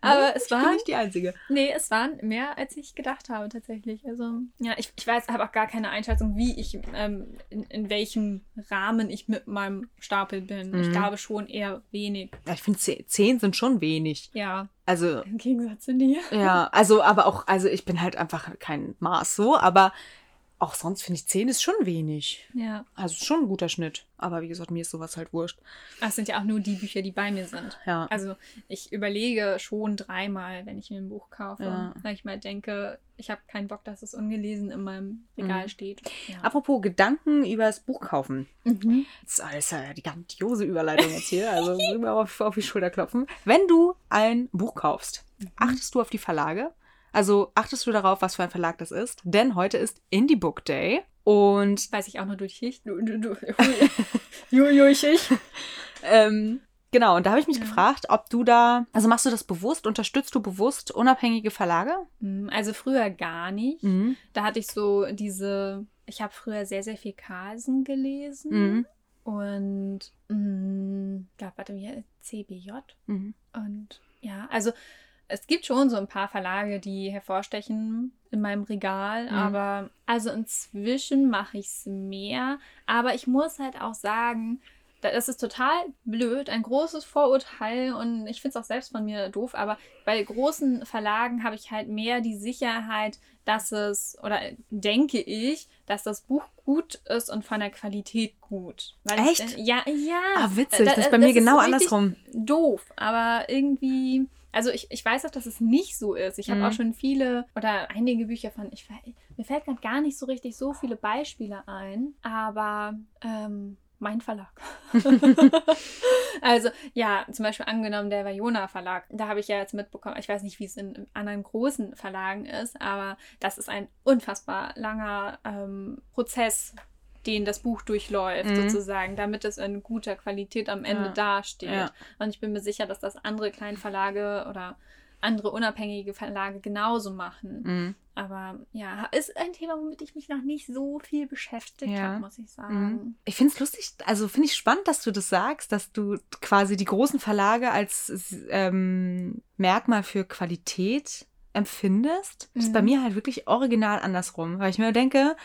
Aber es ich bin nicht die Einzige. nee, es waren mehr, als ich gedacht habe tatsächlich. Also, ja, ich, ich weiß, habe auch gar keine Einschätzung, wie ich, ähm, in, in welchem Rahmen ich mit meinem Stapel bin. Ich Mhm. glaube schon eher wenig. Ja, ich finde, zehn, zehn sind schon wenig. Ja, Also, im Gegensatz zu dir. ja, also, aber auch, also ich bin halt einfach kein Maß so, aber auch sonst finde ich, zehn ist schon wenig. Ja. Also schon ein guter Schnitt. Aber wie gesagt, mir ist sowas halt wurscht. Das sind ja auch nur die Bücher, die bei mir sind. Ja. Also ich überlege schon dreimal, wenn ich mir ein Buch kaufe, Ja. weil ich mal denke, ich habe keinen Bock, dass es ungelesen in meinem Regal Mhm. steht. Ja. Apropos Gedanken über das Buch kaufen. Mhm. Das ist alles ja die grandiose Überleitung jetzt hier. Also auf, auf die Schulter klopfen. Wenn du ein Buch kaufst, achtest du auf die Verlage? Also achtest du darauf, was für ein Verlag das ist? Denn heute ist Indie Book Day. Und Weiß ich auch nur durch dich. Du, du, du. Juju, ich, ich. ähm, genau, und da habe ich mich Ja. gefragt, ob du da, also machst du das bewusst, unterstützt du bewusst unabhängige Verlage? Mm, Also früher gar nicht. Mhm. Da hatte ich so diese, ich habe früher sehr, sehr viel Carlsen gelesen. Mhm. Und, mm, ich glaube, warte, wie CBJ? Mhm. Und ja, also es gibt schon so ein paar Verlage, die hervorstechen in meinem Regal, Mhm. aber also inzwischen mache ich es mehr. Aber ich muss halt auch sagen, da- das ist total blöd, ein großes Vorurteil und ich finde es auch selbst von mir doof, aber bei großen Verlagen habe ich halt mehr die Sicherheit, dass es, oder denke ich, dass das Buch gut ist und von der Qualität gut. Weil ich- Echt? ja, ja. Ah, witzig, Da- das ist bei mir ist genau andersrum. doof, aber irgendwie. Also ich, ich weiß auch, dass es nicht so ist. Ich habe Mhm. auch schon viele oder einige Bücher von, ich, mir fällt gerade gar nicht so richtig so viele Beispiele ein, aber ähm, mein Verlag. also ja, zum Beispiel angenommen der Vajona Verlag, da habe ich ja jetzt mitbekommen, ich weiß nicht, wie es in anderen großen Verlagen ist, aber das ist ein unfassbar langer ähm, Prozess, den das Buch durchläuft, Mhm. sozusagen, damit es in guter Qualität am Ende Ja. dasteht. Ja. Und ich bin mir sicher, dass das andere Kleinverlage oder andere unabhängige Verlage genauso machen. Mhm. Aber ja, ist ein Thema, womit ich mich noch nicht so viel beschäftigt Ja. habe, muss ich sagen. Mhm. Ich finde es lustig, also finde ich spannend, dass du das sagst, dass du quasi die großen Verlage als ähm, Merkmal für Qualität empfindest. Das ist bei Mhm. mir halt wirklich original andersrum, weil ich mir denke,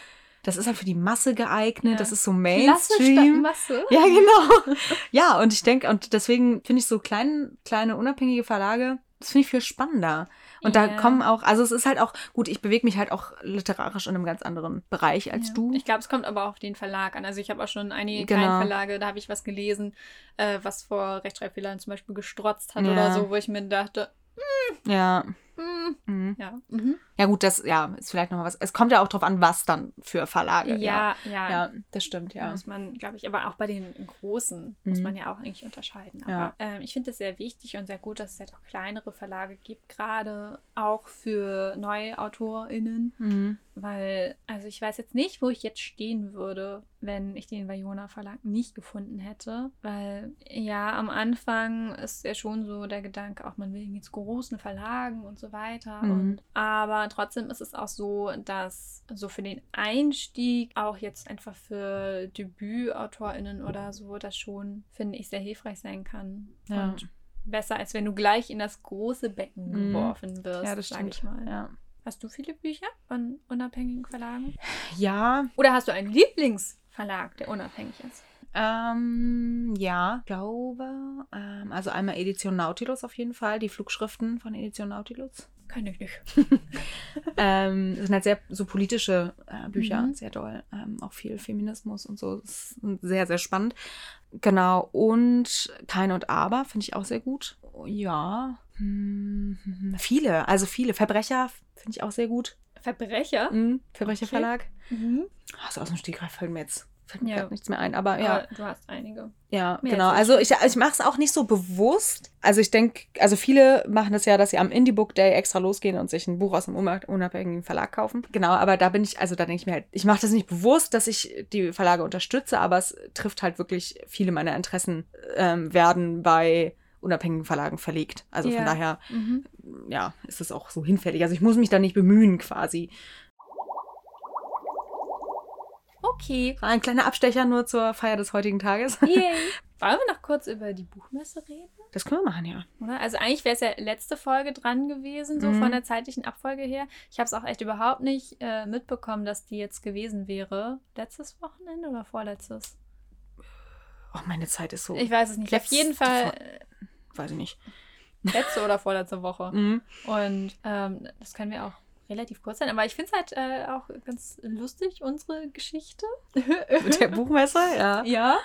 das ist halt für die Masse geeignet, Ja. das ist so Mainstream. Masse. Ja, genau. Ja, und ich denke, und deswegen finde ich so klein, kleine unabhängige Verlage, das finde ich viel spannender. Und da Ja. kommen auch, also es ist halt auch, gut, ich bewege mich halt auch literarisch in einem ganz anderen Bereich als Ja. du. Ich glaube, es kommt aber auch auf den Verlag an. Also ich habe auch schon einige Genau. kleine Verlage, da habe ich was gelesen, äh, was vor Rechtschreibfehlern zum Beispiel gestrotzt hat Ja. oder so, wo ich mir dachte, ja. mm, Mhm. ja, mhm. Ja, gut, das ja, ist vielleicht nochmal was. Es kommt ja auch drauf an, was dann für Verlage. ja, ja, Ja, das stimmt, ja. muss man, glaube ich, aber auch bei den großen muss Mhm. man ja auch eigentlich unterscheiden. Aber Ja. ähm, ich finde es sehr wichtig und sehr gut, dass es halt auch kleinere Verlage gibt, gerade auch für neue AutorInnen. Mhm. Weil, also ich weiß jetzt nicht, wo ich jetzt stehen würde, wenn ich den Vajona Verlag nicht gefunden hätte. Weil, ja, am Anfang ist ja schon so der Gedanke, auch man will zu großen Verlagen und so weiter. Mhm. Und, aber trotzdem ist es auch so, dass so für den Einstieg, auch jetzt einfach für DebütautorInnen oder so, das schon, finde ich, sehr hilfreich sein kann. Ja. Und besser, als wenn du gleich in das große Becken Mhm. geworfen wirst, Ja, das sag stimmt. ich mal. Ja. Hast du viele Bücher von unabhängigen Verlagen? Ja, Oder hast du einen Lieblingsverlag, der unabhängig ist? ähm, ja, glaube. Ähm, also einmal Edition Nautilus auf jeden Fall, die Flugschriften von Edition Nautilus. Kann ich nicht. ähm, das sind halt sehr so politische äh, Bücher, Mhm. sehr doll. Ähm, auch viel Feminismus und so. Das ist sehr, sehr spannend. Genau. Und Kein und Aber finde ich auch sehr gut. Ja. Hm, viele, also viele. Verbrecher finde ich auch sehr gut. Verbrecher? Mhm. Verbrecherverlag. Mhm. Also aus dem Stegreif fällt mir jetzt fällt mir Ja. nichts mehr ein. Aber ja, Aber du hast einige. ja, Mehr genau. als Also ich, ich mache es auch nicht so bewusst. Also ich denke, also viele machen das ja, dass sie am Indie Book Day extra losgehen und sich ein Buch aus einem unab- unabhängigen Verlag kaufen. Genau, aber da bin ich, also da denke ich mir halt, ich mache das nicht bewusst, dass ich die Verlage unterstütze, aber es trifft halt wirklich viele meiner Interessen ähm, werden bei unabhängigen Verlagen verlegt. Also von Ja. daher, Mhm. ja, ist es auch so hinfällig. Also ich muss mich da nicht bemühen quasi. Okay. War ein kleiner Abstecher nur zur Feier des heutigen Tages. Yay. Wollen wir noch kurz über die Buchmesse reden? Das können wir machen, ja. Oder? Also eigentlich wäre es ja letzte Folge dran gewesen, so Mhm. von der zeitlichen Abfolge her. Ich habe es auch echt überhaupt nicht äh, mitbekommen, dass die jetzt gewesen wäre. Letztes Wochenende oder vorletztes? Oh, meine Zeit ist so. Ich weiß es nicht. Auf Letzte jeden Fall Wo- weiß ich nicht. äh, letzte oder vorletzte Woche. Mhm. Und ähm, das können wir auch relativ kurz sein. Aber ich finde es halt äh, auch ganz lustig, unsere Geschichte. Mit der Buchmesse, ja. ja,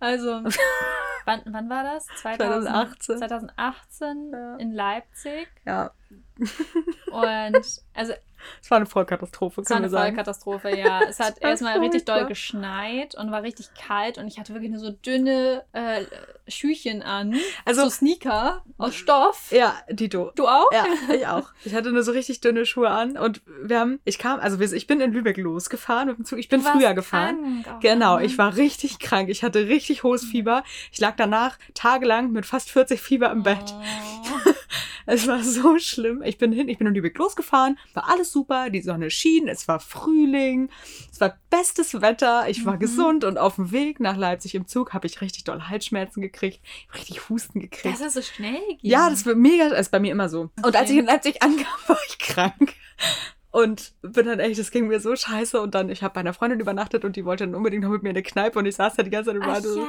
also wann, wann war das? 2018. 2018 Ja. in Leipzig. Ja, Und also es war eine Vollkatastrophe, es war eine. Vollkatastrophe, ja. Es hat erstmal richtig doll geschneit und war richtig kalt und ich hatte wirklich nur so dünne äh, Schüchen an. Also- so Sneaker aus Stoff. Ja, Dito. Du auch? Ja, ich auch. Ich hatte nur so richtig dünne Schuhe an und wir haben, ich kam, also ich bin in Lübeck losgefahren mit dem Zug. Ich bin früher gefahren. krank. Oh Genau, Mann. ich war richtig krank. Ich hatte richtig hohes Fieber. Ich lag danach tagelang mit fast 40 Fieber im Bett. Oh. Es war so schlimm. Ich bin hin, ich bin in Lübeck losgefahren, war alles super, die Sonne schien, es war Frühling, es war bestes Wetter, ich war Mhm. gesund und auf dem Weg nach Leipzig im Zug habe ich richtig doll Halsschmerzen gekriegt, richtig Husten gekriegt. Dass es so schnell ging. ja, das war mega, das ist bei mir immer so. Und als Okay. ich in Leipzig ankam, war ich krank. Und bin dann echt, das ging mir so scheiße. Und dann, ich habe bei einer Freundin übernachtet und die wollte dann unbedingt noch mit mir in eine Kneipe und ich saß da die ganze Zeit und war so, ja.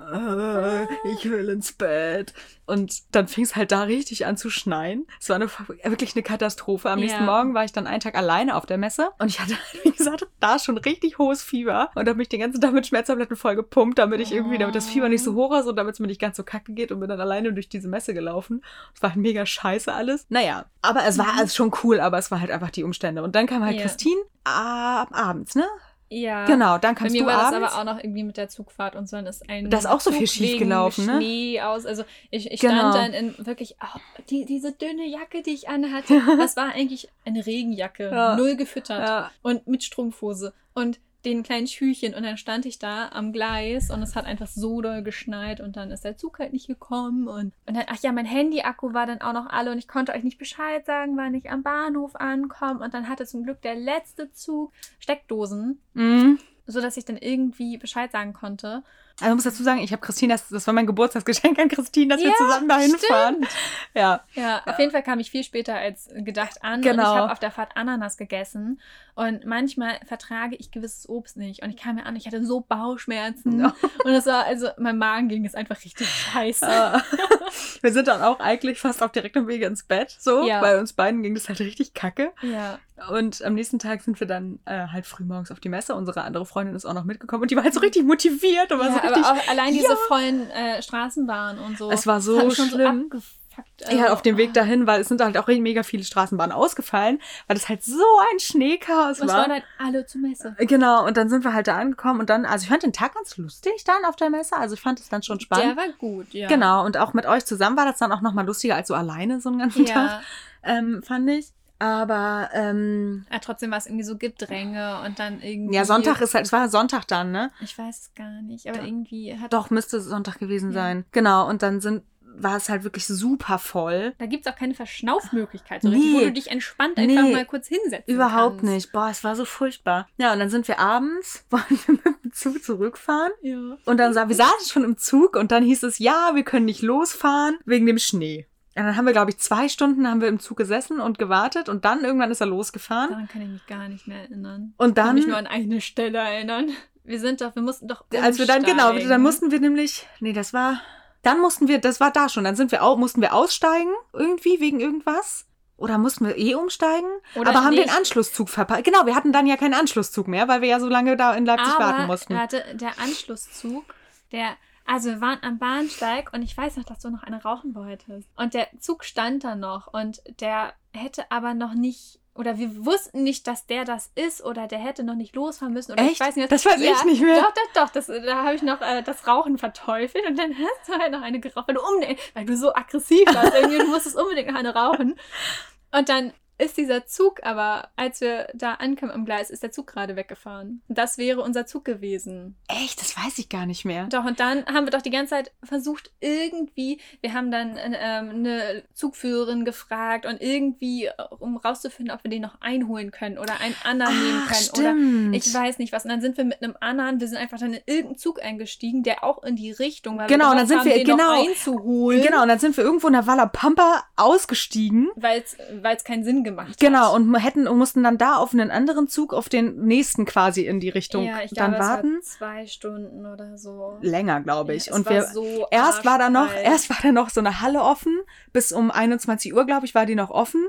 Äh, ich will ins Bett. Und dann fing es halt da richtig an zu schneien. Es war eine, wirklich eine Katastrophe. Am Ja. nächsten Morgen war ich dann einen Tag alleine auf der Messe und ich hatte, wie gesagt, da schon richtig hohes Fieber und habe mich den ganzen Tag mit Schmerztabletten voll gepumpt, damit ich irgendwie, damit das Fieber nicht so hoch ist und damit es mir nicht ganz so kacke geht und bin dann alleine durch diese Messe gelaufen. Es war halt mega scheiße alles. Naja, aber es war Mhm. alles schon cool, aber es war halt einfach die Umstände. Und dann kam halt Ja. Christine ab abends, ne? Ja. Genau, dann Bei kamst mir du war abends. das aber auch noch irgendwie mit der Zugfahrt und so. Dann ist ein Da ist auch so viel schief gelaufen, ne? Schnee aus. Also ich, ich Genau. stand dann in wirklich oh, die, diese dünne Jacke, die ich anhatte. Das war eigentlich eine Regenjacke, Ja. null gefüttert ja. und mit Strumpfhose und den kleinen Schüchen. Und dann stand ich da am Gleis und es hat einfach so doll geschneit und dann ist der Zug halt nicht gekommen. Und, und dann, ach ja, mein Handy-Akku war dann auch noch alle und ich konnte euch nicht Bescheid sagen, wann ich am Bahnhof ankomme. Und dann hatte zum Glück der letzte Zug Steckdosen Mhm. so dass ich dann irgendwie Bescheid sagen konnte. Also ich muss dazu sagen, ich habe Christine, das, das war mein Geburtstagsgeschenk an Christine, dass wir Ja, zusammen dahin fahren. Ja. Ja, auf jeden Fall kam ich viel später als gedacht an und Genau. ich habe auf der Fahrt Ananas gegessen und manchmal vertrage ich gewisses Obst nicht und ich kam mir an, ich hatte so Bauchschmerzen und es war also mein Magen ging es einfach richtig scheiße. Äh, wir sind dann auch eigentlich fast auf direktem Wege ins Bett. So, Ja. bei uns beiden ging das halt richtig kacke. Ja, Und am nächsten Tag sind wir dann äh, halt früh morgens auf die Messe. Unsere andere Freundin ist auch noch mitgekommen und die war halt so richtig motiviert und war ja so aber richtig. auch allein diese Ja. vollen äh, Straßenbahnen und so. Es war so das schlimm. So. Also, ja, auf dem Weg dahin, weil es sind halt auch mega viele Straßenbahnen ausgefallen, weil es halt so ein Schneechaos Und es war. waren halt alle zur Messe. Genau, und dann sind wir halt da angekommen und dann, also ich fand den Tag ganz lustig dann auf der Messe, also ich fand es dann schon spannend. Der war gut, ja. Genau, und auch mit euch zusammen war das dann auch nochmal lustiger als so alleine so einen ganzen Tag, Ja, ähm, fand ich. Aber, ähm, ja, trotzdem war es irgendwie so Gedränge und dann irgendwie. ja, Sonntag ist halt, es war Sonntag dann, ne? Ich weiß es gar nicht, aber Doch. irgendwie hat. Doch, müsste Sonntag gewesen Ja. sein. Genau, und dann sind, war es halt wirklich super voll. Da gibt es auch keine Verschnaufmöglichkeit, so richtig, wo Nee. du dich entspannt einfach Nee. mal kurz hinsetzen Überhaupt kannst. nicht. Boah, es war so furchtbar. Ja, und dann sind wir abends, wollen wir mit dem Zug zurückfahren. Ja. Und dann sah, wir saßen schon im Zug und dann hieß es, ja, wir können nicht losfahren wegen dem Schnee. Und dann haben wir, glaube ich, zwei Stunden haben wir im Zug gesessen und gewartet und dann irgendwann ist er losgefahren. Daran kann ich mich gar nicht mehr erinnern. Und Ich kann dann, mich nur an eine Stelle erinnern. Wir sind doch, wir mussten doch. als wir dann, genau, umsteigen. dann mussten wir nämlich, nee, das war, dann mussten wir, das war da schon, dann sind wir auch, mussten wir aussteigen, irgendwie, wegen irgendwas. Oder mussten wir eh umsteigen? Oder aber haben nee, den Anschlusszug verpasst. Genau, wir hatten dann ja keinen Anschlusszug mehr, weil wir ja so lange da in Leipzig aber warten mussten. Warte, der Anschlusszug, der. Also wir waren am Bahnsteig und ich weiß noch, dass du noch eine rauchen wolltest. Und der Zug stand da noch und der hätte aber noch nicht oder wir wussten nicht, dass der das ist oder der hätte noch nicht losfahren müssen oder Echt? ich weiß nicht. Das weiß ich nicht mehr. Doch, doch, doch. Das, da habe ich noch äh, das Rauchen verteufelt und dann hast du halt noch eine geraucht, weil du, unbedingt, weil du so aggressiv warst. irgendwie, du musstest unbedingt noch eine rauchen. Und dann ist dieser Zug, aber als wir da ankamen am Gleis, ist der Zug gerade weggefahren. Das wäre unser Zug gewesen. Echt? Das weiß ich gar nicht mehr. Doch, und dann haben wir doch die ganze Zeit versucht, irgendwie, wir haben dann ähm, eine Zugführerin gefragt und irgendwie, äh, um rauszufinden, ob wir den noch einholen können oder einen anderen nehmen Ach, können. stimmt. Oder ich weiß nicht was. Und dann sind wir mit einem anderen, wir sind einfach dann in irgendeinen Zug eingestiegen, der auch in die Richtung war. Genau, und dann sind wir- haben, den genau. einzuholen. Genau, und dann sind wir irgendwo in der Walla Pampa ausgestiegen. Weil es keinen Sinn gemacht hat. Genau, und hätten und mussten dann da auf einen anderen Zug, auf den nächsten quasi in die Richtung ja, ich dann glaube, warten. Es zwei Stunden oder so. Länger, glaube ich. Ja, und wir so erst war da noch, erst war da noch so eine Halle offen, bis um 21 Uhr, glaube ich, war die noch offen,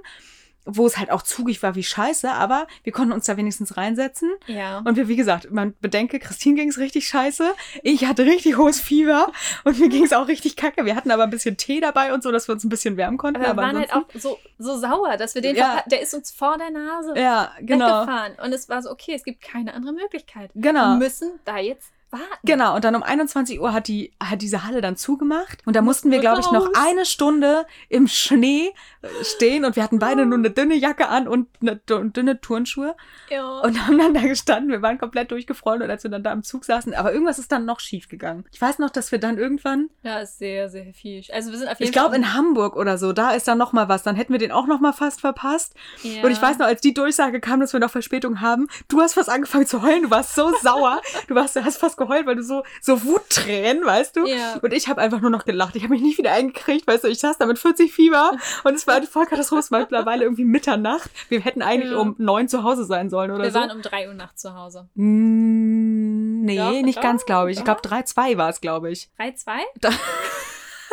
wo es halt auch zugig war wie scheiße, aber wir konnten uns da wenigstens reinsetzen. Ja. Und wir, wie gesagt, man bedenke, Christine ging es richtig scheiße. Ich hatte richtig hohes Fieber und mir ging es auch richtig kacke. Wir hatten aber ein bisschen Tee dabei und so, dass wir uns ein bisschen wärmen konnten. Aber wir Aber waren halt auch so, so sauer, dass wir den Ja. der ist uns vor der Nase Ja, genau. weggefahren. Und es war so, okay, es gibt keine andere Möglichkeit. Genau. Wir müssen da jetzt warten. Genau, und dann um 21 Uhr hat, die, hat diese Halle dann zugemacht. Und da mussten wir, glaube ich, noch eine Stunde im Schnee äh, stehen. Und wir hatten beide nur eine dünne Jacke an und eine dü- dünne Turnschuhe. Ja. Und haben dann da gestanden. Wir waren komplett durchgefroren, und als wir dann da im Zug saßen. Aber irgendwas ist dann noch schief gegangen. Ich weiß noch, dass wir dann irgendwann, ja, ist sehr, sehr viel. Also wir sind auf jeden ich glaube in Hamburg oder so, da ist dann noch mal was. Dann hätten wir den auch noch mal fast verpasst. ja. Und ich weiß noch, als die Durchsage kam, dass wir noch Verspätung haben, du hast fast angefangen zu heulen, du warst so sauer, du warst, du hast fast geheult, weil du so, so Wuttränen, weißt du? Ja. Und ich habe einfach nur noch gelacht. Ich habe mich nicht wieder eingekriegt, weißt du, ich saß da mit 40 Fieber und es war eine Vollkatastrophe, es war mittlerweile irgendwie Mitternacht. Wir hätten eigentlich Ja. um neun zu Hause sein sollen oder wir so. waren um 3 Uhr nachts zu Hause. Mm, nee, Doch, nicht doch, ganz, glaube ich. Ich glaube, doch. 3-2 war es, glaube ich. 3, 2?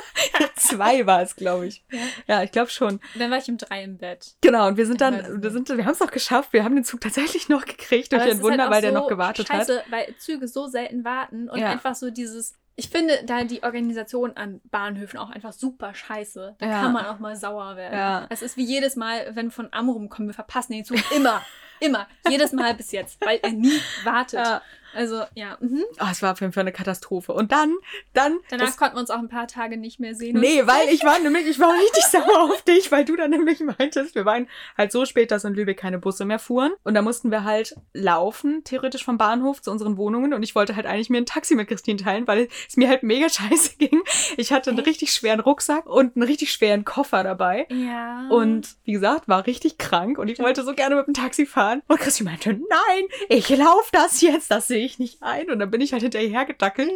2 war es, glaube ich. Ja. Ich glaube schon. Dann war ich um 3 im Bett. Genau, und wir sind dann, wir sind, wir haben es noch geschafft. Wir haben den Zug tatsächlich noch gekriegt durch ein halt Wunder, auch weil der so noch gewartet hat. scheiße, weil Züge so selten warten und Ja. einfach so dieses. Ich finde da die Organisation an Bahnhöfen auch einfach super scheiße. Da Ja. kann man auch mal sauer werden. Ja. Es ist wie jedes Mal, wenn von Amrum kommen, wir verpassen den Zug immer. Immer. Jedes Mal bis jetzt, weil er nie wartet. Ja. Also, ja. Mhm. Oh, es war auf jeden Fall eine Katastrophe. Und dann, dann. Danach das, konnten wir uns auch ein paar Tage nicht mehr sehen. nee, weil ich war nämlich, ich war richtig sauer auf dich, weil du dann nämlich meintest, wir waren halt so spät, dass in Lübeck keine Busse mehr fuhren. Und da mussten wir halt laufen, theoretisch vom Bahnhof zu unseren Wohnungen. Und ich wollte halt eigentlich mir ein Taxi mit Christine teilen, weil es mir halt mega scheiße ging. Ich hatte einen Echt? richtig schweren Rucksack und einen richtig schweren Koffer dabei. Ja. Und wie gesagt, war richtig krank und ich wollte so gerne mit dem Taxi fahren. Und Christine meinte, nein, ich laufe das jetzt, das sehe ich nicht ein. Und dann bin ich halt hinterher gedackelt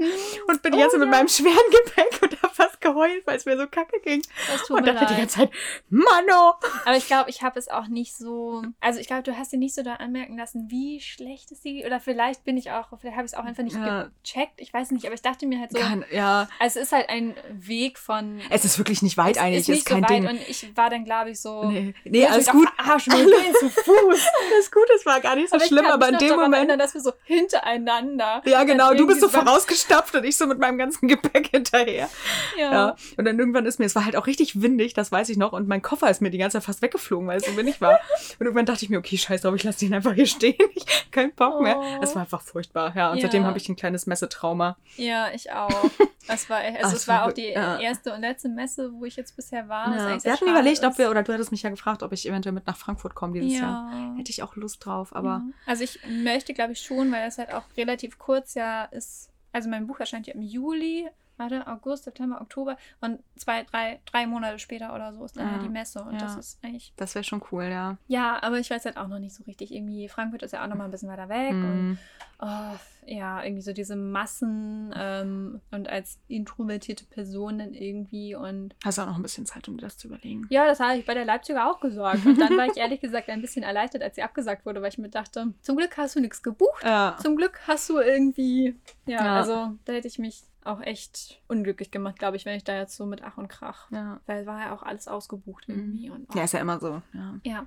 und bin Oh, jetzt mit ja. meinem schweren Gepäck und habe fast geheult, weil es mir so kacke ging. und dachte die ganze Zeit, Mano! Aber ich glaube, ich habe es auch nicht so. Also ich glaube, du hast dir nicht so da anmerken lassen, wie schlecht es geht. Oder vielleicht bin ich auch, vielleicht habe ich es auch einfach nicht Ja. gecheckt. Ich weiß nicht, aber ich dachte mir halt so. Kann, ja, Also es ist halt ein Weg von. es ist wirklich nicht weit es eigentlich, ist ist, kein so weit Ding. und ich war dann, glaube ich, so. Nee, nee alles gut. Verarschen, wir gehen zu Fuß. Alles gut, es war gar nicht so aber schlimm, aber in dem Moment. Erinnern, dass wir so hintereinander. Ja, genau, du bist so vorausgestapft und ich so mit meinem ganzen Gepäck hinterher. Ja. Ja. Und dann irgendwann ist mir, es war halt auch richtig windig, das weiß ich noch, und mein Koffer ist mir die ganze Zeit fast weggeflogen, weil es so windig war. Und irgendwann dachte ich mir, okay, scheiß drauf, ich lasse den einfach hier stehen. Ich keinen Bock mehr. Oh. Es war einfach furchtbar, ja. Und Ja. seitdem habe ich ein kleines Messetrauma. Ja, ich auch. Das war, also Ach, es es war auch die ja. erste und letzte Messe, wo ich jetzt bisher war. Ja. Wir hatten überlegt, ob wir, oder du hattest mich ja gefragt, ob ich eventuell mit nach Frankfurt komme dieses Jahr. ja. Hätte ich auch Lust drauf, aber. Also ich möchte, glaube ich, schon, weil das halt auch relativ kurz ja ist. Also mein Buch erscheint ja im Juli, warte, August, September, Oktober und zwei, drei, drei Monate später oder so ist dann Ja. ja die Messe. Und Ja. das ist eigentlich. das wäre schon cool, ja. Ja, aber ich weiß halt auch noch nicht so richtig. Irgendwie, Frankfurt ist ja auch noch mal ein bisschen weiter weg. Und Mhm. oh, ja, irgendwie so diese Massen ähm, und als introvertierte Person dann irgendwie und Hast auch noch ein bisschen Zeit, um dir das zu überlegen. ja, das habe ich bei der Leipziger auch gesagt. Und dann war ich ehrlich gesagt ein bisschen erleichtert, als sie abgesagt wurde, weil ich mir dachte, zum Glück hast du nichts gebucht. Ja. Zum Glück hast du irgendwie. Ja. also da hätte ich mich auch echt unglücklich gemacht, glaube ich, wenn ich da jetzt so mit Ach und Krach. Ja. Weil war ja auch alles ausgebucht irgendwie. Und, oh, ja, ist ja immer so. Ja. ja,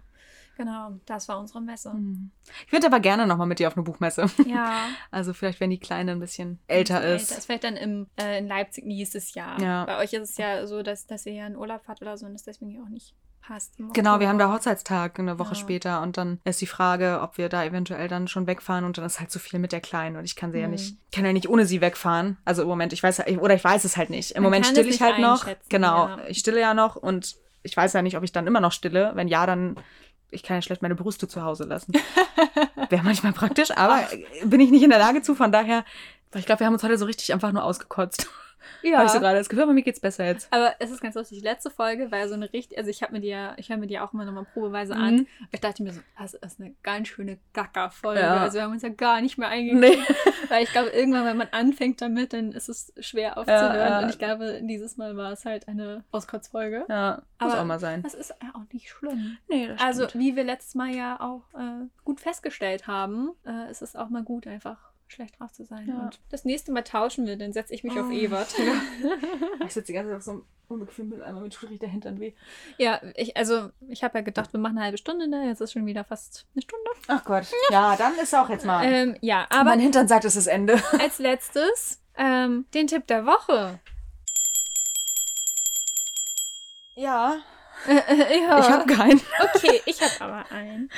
genau, das war unsere Messe. Mhm. Ich würde aber gerne nochmal mit dir auf eine Buchmesse. Ja. Also vielleicht, wenn die Kleine ein bisschen älter Älter ist. ist vielleicht dann im, äh, in Leipzig nächstes Jahr. Ja. Bei euch ist es ja so, dass, dass ihr ja in Urlaub fahrt oder so und das deswegen ja auch nicht. Hast. Genau, wir haben da. Hochzeitstag eine Woche Ja. später und dann ist die Frage, ob wir da eventuell dann schon wegfahren und dann ist halt so viel mit der Kleinen und ich kann sie ja Hm. nicht, kann ja nicht ohne sie wegfahren. Also im Moment, ich weiß ja- oder ich weiß es halt nicht. Im Man Moment stille ich halt noch. Genau, ja. ich stille ja noch und ich weiß ja nicht, ob ich dann immer noch stille. Wenn ja, dann ich kann ja schlecht meine Brüste zu Hause lassen. Wäre manchmal praktisch, aber bin ich nicht in der Lage zu, von daher, weil ich glaube, wir haben uns heute so richtig einfach nur ausgekotzt. Ja. Habe ich so gerade das Gefühl, aber mir geht's besser jetzt. Aber es ist ganz lustig. Die letzte Folge war ja so eine richtig, also ich habe mir die ja, ich höre mir die auch immer nochmal probeweise an. Mhm. Ich dachte mir so, das ist eine ganz schöne Gacker-Folge. Ja. Also wir haben uns ja gar nicht mehr eingegangen. Nee. Weil ich glaube, irgendwann, wenn man anfängt damit, dann ist es schwer aufzuhören. Ja, ja. Und ich glaube, dieses Mal war es halt eine Auskotzfolge. Ja, muss Aber auch mal sein. Das ist ja auch nicht schlimm. Nee, das Also, stimmt. wie wir letztes Mal ja auch äh, gut festgestellt haben, äh, ist es auch mal gut, einfach schlecht drauf zu sein. Ja. Und das nächste Mal tauschen wir, dann setze ich mich auf Oh. Ewart. Ich sitze die ganze Zeit auf so einem unbequemen Mülleimer mit tut der Hintern weh. ja, ich, also ich habe ja gedacht, wir machen eine halbe Stunde, ne? Jetzt ist schon wieder fast eine Stunde. Ach Gott. Ja, dann ist auch jetzt mal. Ähm, ja, aber mein Hintern sagt, es ist Ende. als letztes ähm, den Tipp der Woche. Ja. ja. Ich habe keinen. Okay, ich habe aber einen.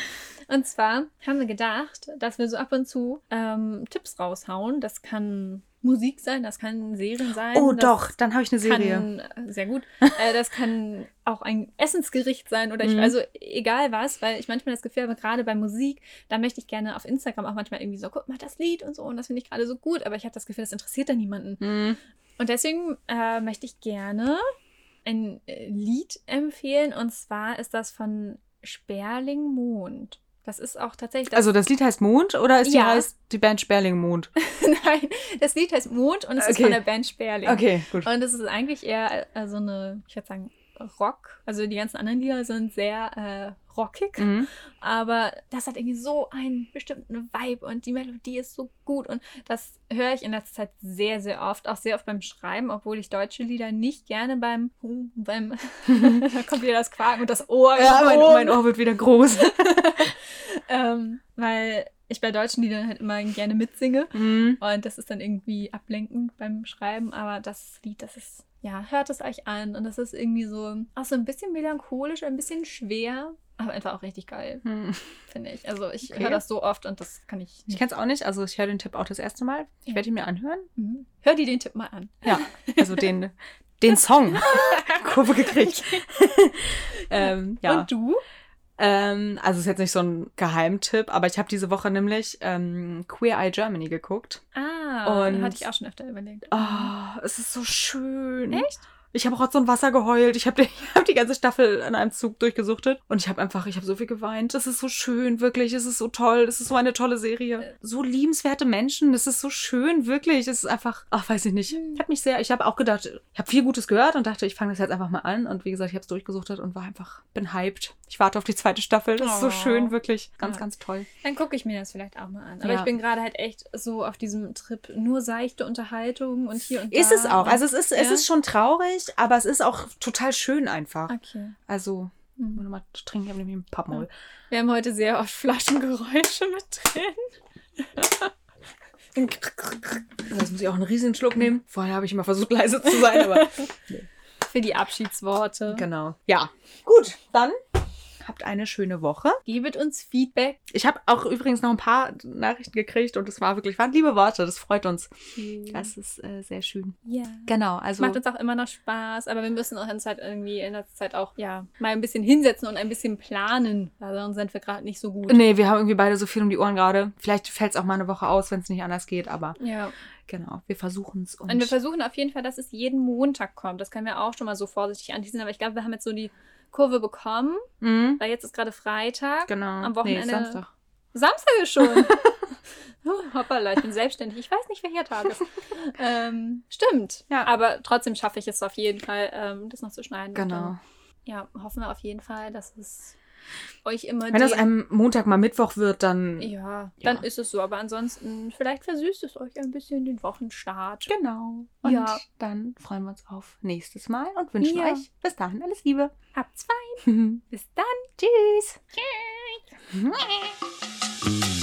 Und zwar haben wir gedacht, dass wir so ab und zu ähm, Tipps raushauen. Das kann Musik sein, das kann Serien sein. Oh doch, dann habe ich eine Serie. Kann, äh, sehr gut. Äh, das kann auch ein Essensgericht sein oder ich, Mhm. also egal was, weil ich manchmal das Gefühl habe, gerade bei Musik, da möchte ich gerne auf Instagram auch manchmal irgendwie so, guck mal das Lied und so und das finde ich gerade so gut, aber ich habe das Gefühl, das interessiert dann niemanden. Hm. Und deswegen äh, möchte ich gerne ein äh, Lied empfehlen und zwar ist das von Sperling Mond. Das ist auch tatsächlich das. Also das Lied heißt Mond oder ist die, Ja. heißt die Band Sperling Mond? Nein, das Lied heißt Mond und es ist Okay. von der Band Sperling. Okay, gut. Und es ist eigentlich eher äh, so eine, ich würde sagen, Rock. Also die ganzen anderen Lieder sind sehr äh, rockig, Mhm. aber das hat irgendwie so einen bestimmten Vibe und die Melodie ist so gut und das höre ich in letzter Zeit sehr, sehr oft, auch sehr oft beim Schreiben, obwohl ich deutsche Lieder nicht gerne beim, beim da kommt wieder das Quaken und das Ohr. Ja, mein, Ohr. mein Ohr wird wieder groß. ähm, weil ich bei deutschen Liedern halt immer gerne mitsinge. Mhm. Und das ist dann irgendwie ablenkend beim Schreiben, aber das Lied, das ist, ja, hört es euch an. Und das ist irgendwie so, auch so ein bisschen melancholisch, ein bisschen schwer, aber einfach auch richtig geil, Hm. finde ich. Also ich Okay. höre das so oft und das kann ich Ich nicht. kenne es auch nicht, also ich höre den Tipp auch das erste Mal. Ich Ja. werde ihn mir anhören. Mhm. Hör dir den Tipp mal an. Ja, also den, den Song. Kurve gekriegt. ähm, ja. Und du? Ähm, also es ist jetzt nicht so ein Geheimtipp, aber ich habe diese Woche nämlich ähm, Queer Eye Germany geguckt. Ah, Und- hatte ich auch schon öfter überlegt. Oh, es ist so schön. Echt? Ich habe auch so ein Wasser geheult. Ich habe die, ich hab die ganze Staffel in einem Zug durchgesuchtet. Und ich habe einfach, ich habe so viel geweint. Es ist so schön, wirklich. Es ist so toll. Es ist so eine tolle Serie. So liebenswerte Menschen. Es ist so schön, wirklich. Es ist einfach, ach, weiß ich nicht. Hm. Hat mich sehr, ich habe auch gedacht, ich habe viel Gutes gehört und dachte, ich fange das jetzt einfach mal an. Und wie gesagt, ich habe es durchgesuchtet und war einfach, bin hyped. Ich warte auf die zweite Staffel. Das ist so Oh. schön, wirklich. Ganz, Ja. ganz toll. Dann gucke ich mir das vielleicht auch mal an. Aber Ja. ich bin gerade halt echt so auf diesem Trip, nur seichte Unterhaltung und hier und da. Ist es auch. und- Also es ist, es Ja? ist schon traurig, aber es ist auch total schön einfach. Okay. Also, ich Hm. muss noch mal trinken, ich habe nämlich einen Pappmaul. Wir haben heute sehr oft Flaschengeräusche mit drin. Jetzt muss ich auch einen riesigen Schluck nehmen. Vorher habe ich immer versucht, leise zu sein, aber. Für die Abschiedsworte. genau. Ja. Gut, dann habt eine schöne Woche. Gebet uns Feedback. Ich habe auch übrigens noch ein paar Nachrichten gekriegt und es war wirklich, waren liebe Worte. Das freut uns. Das ist äh, sehr schön. ja. Genau, also. Macht uns auch immer noch Spaß, aber wir müssen uns halt irgendwie in der Zeit auch ja mal ein bisschen hinsetzen und ein bisschen planen. Weil sonst sind wir gerade nicht so gut. Nee, wir haben irgendwie beide so viel um die Ohren gerade. Vielleicht fällt es auch mal eine Woche aus, wenn es nicht anders geht, aber Ja. genau, wir versuchen es. Und, Und wir versuchen auf jeden Fall, dass es jeden Montag kommt. Das können wir auch schon mal so vorsichtig anteasen, aber ich glaube, wir haben jetzt so die Kurve bekommen, Mhm, weil jetzt ist gerade Freitag. genau. Am Wochenende- Nee, Samstag. Samstag ist schon. hoppala, ich bin selbstständig. Ich weiß nicht, welcher Tag ist. ähm, stimmt. Ja. Aber trotzdem schaffe ich es auf jeden Fall, ähm, das noch zu schneiden. Genau. Dann, ja, hoffen wir auf jeden Fall, dass es euch immer Wenn das einem Montag mal Mittwoch wird, dann. ja, Ja. dann ist es so. Aber ansonsten, vielleicht versüßt es euch ein bisschen den Wochenstart. Genau. Und Ja. dann freuen wir uns auf nächstes Mal und wünschen Ja. euch bis dahin alles Liebe. Habt zwei. Bis dann. Tschüss. Tschüss.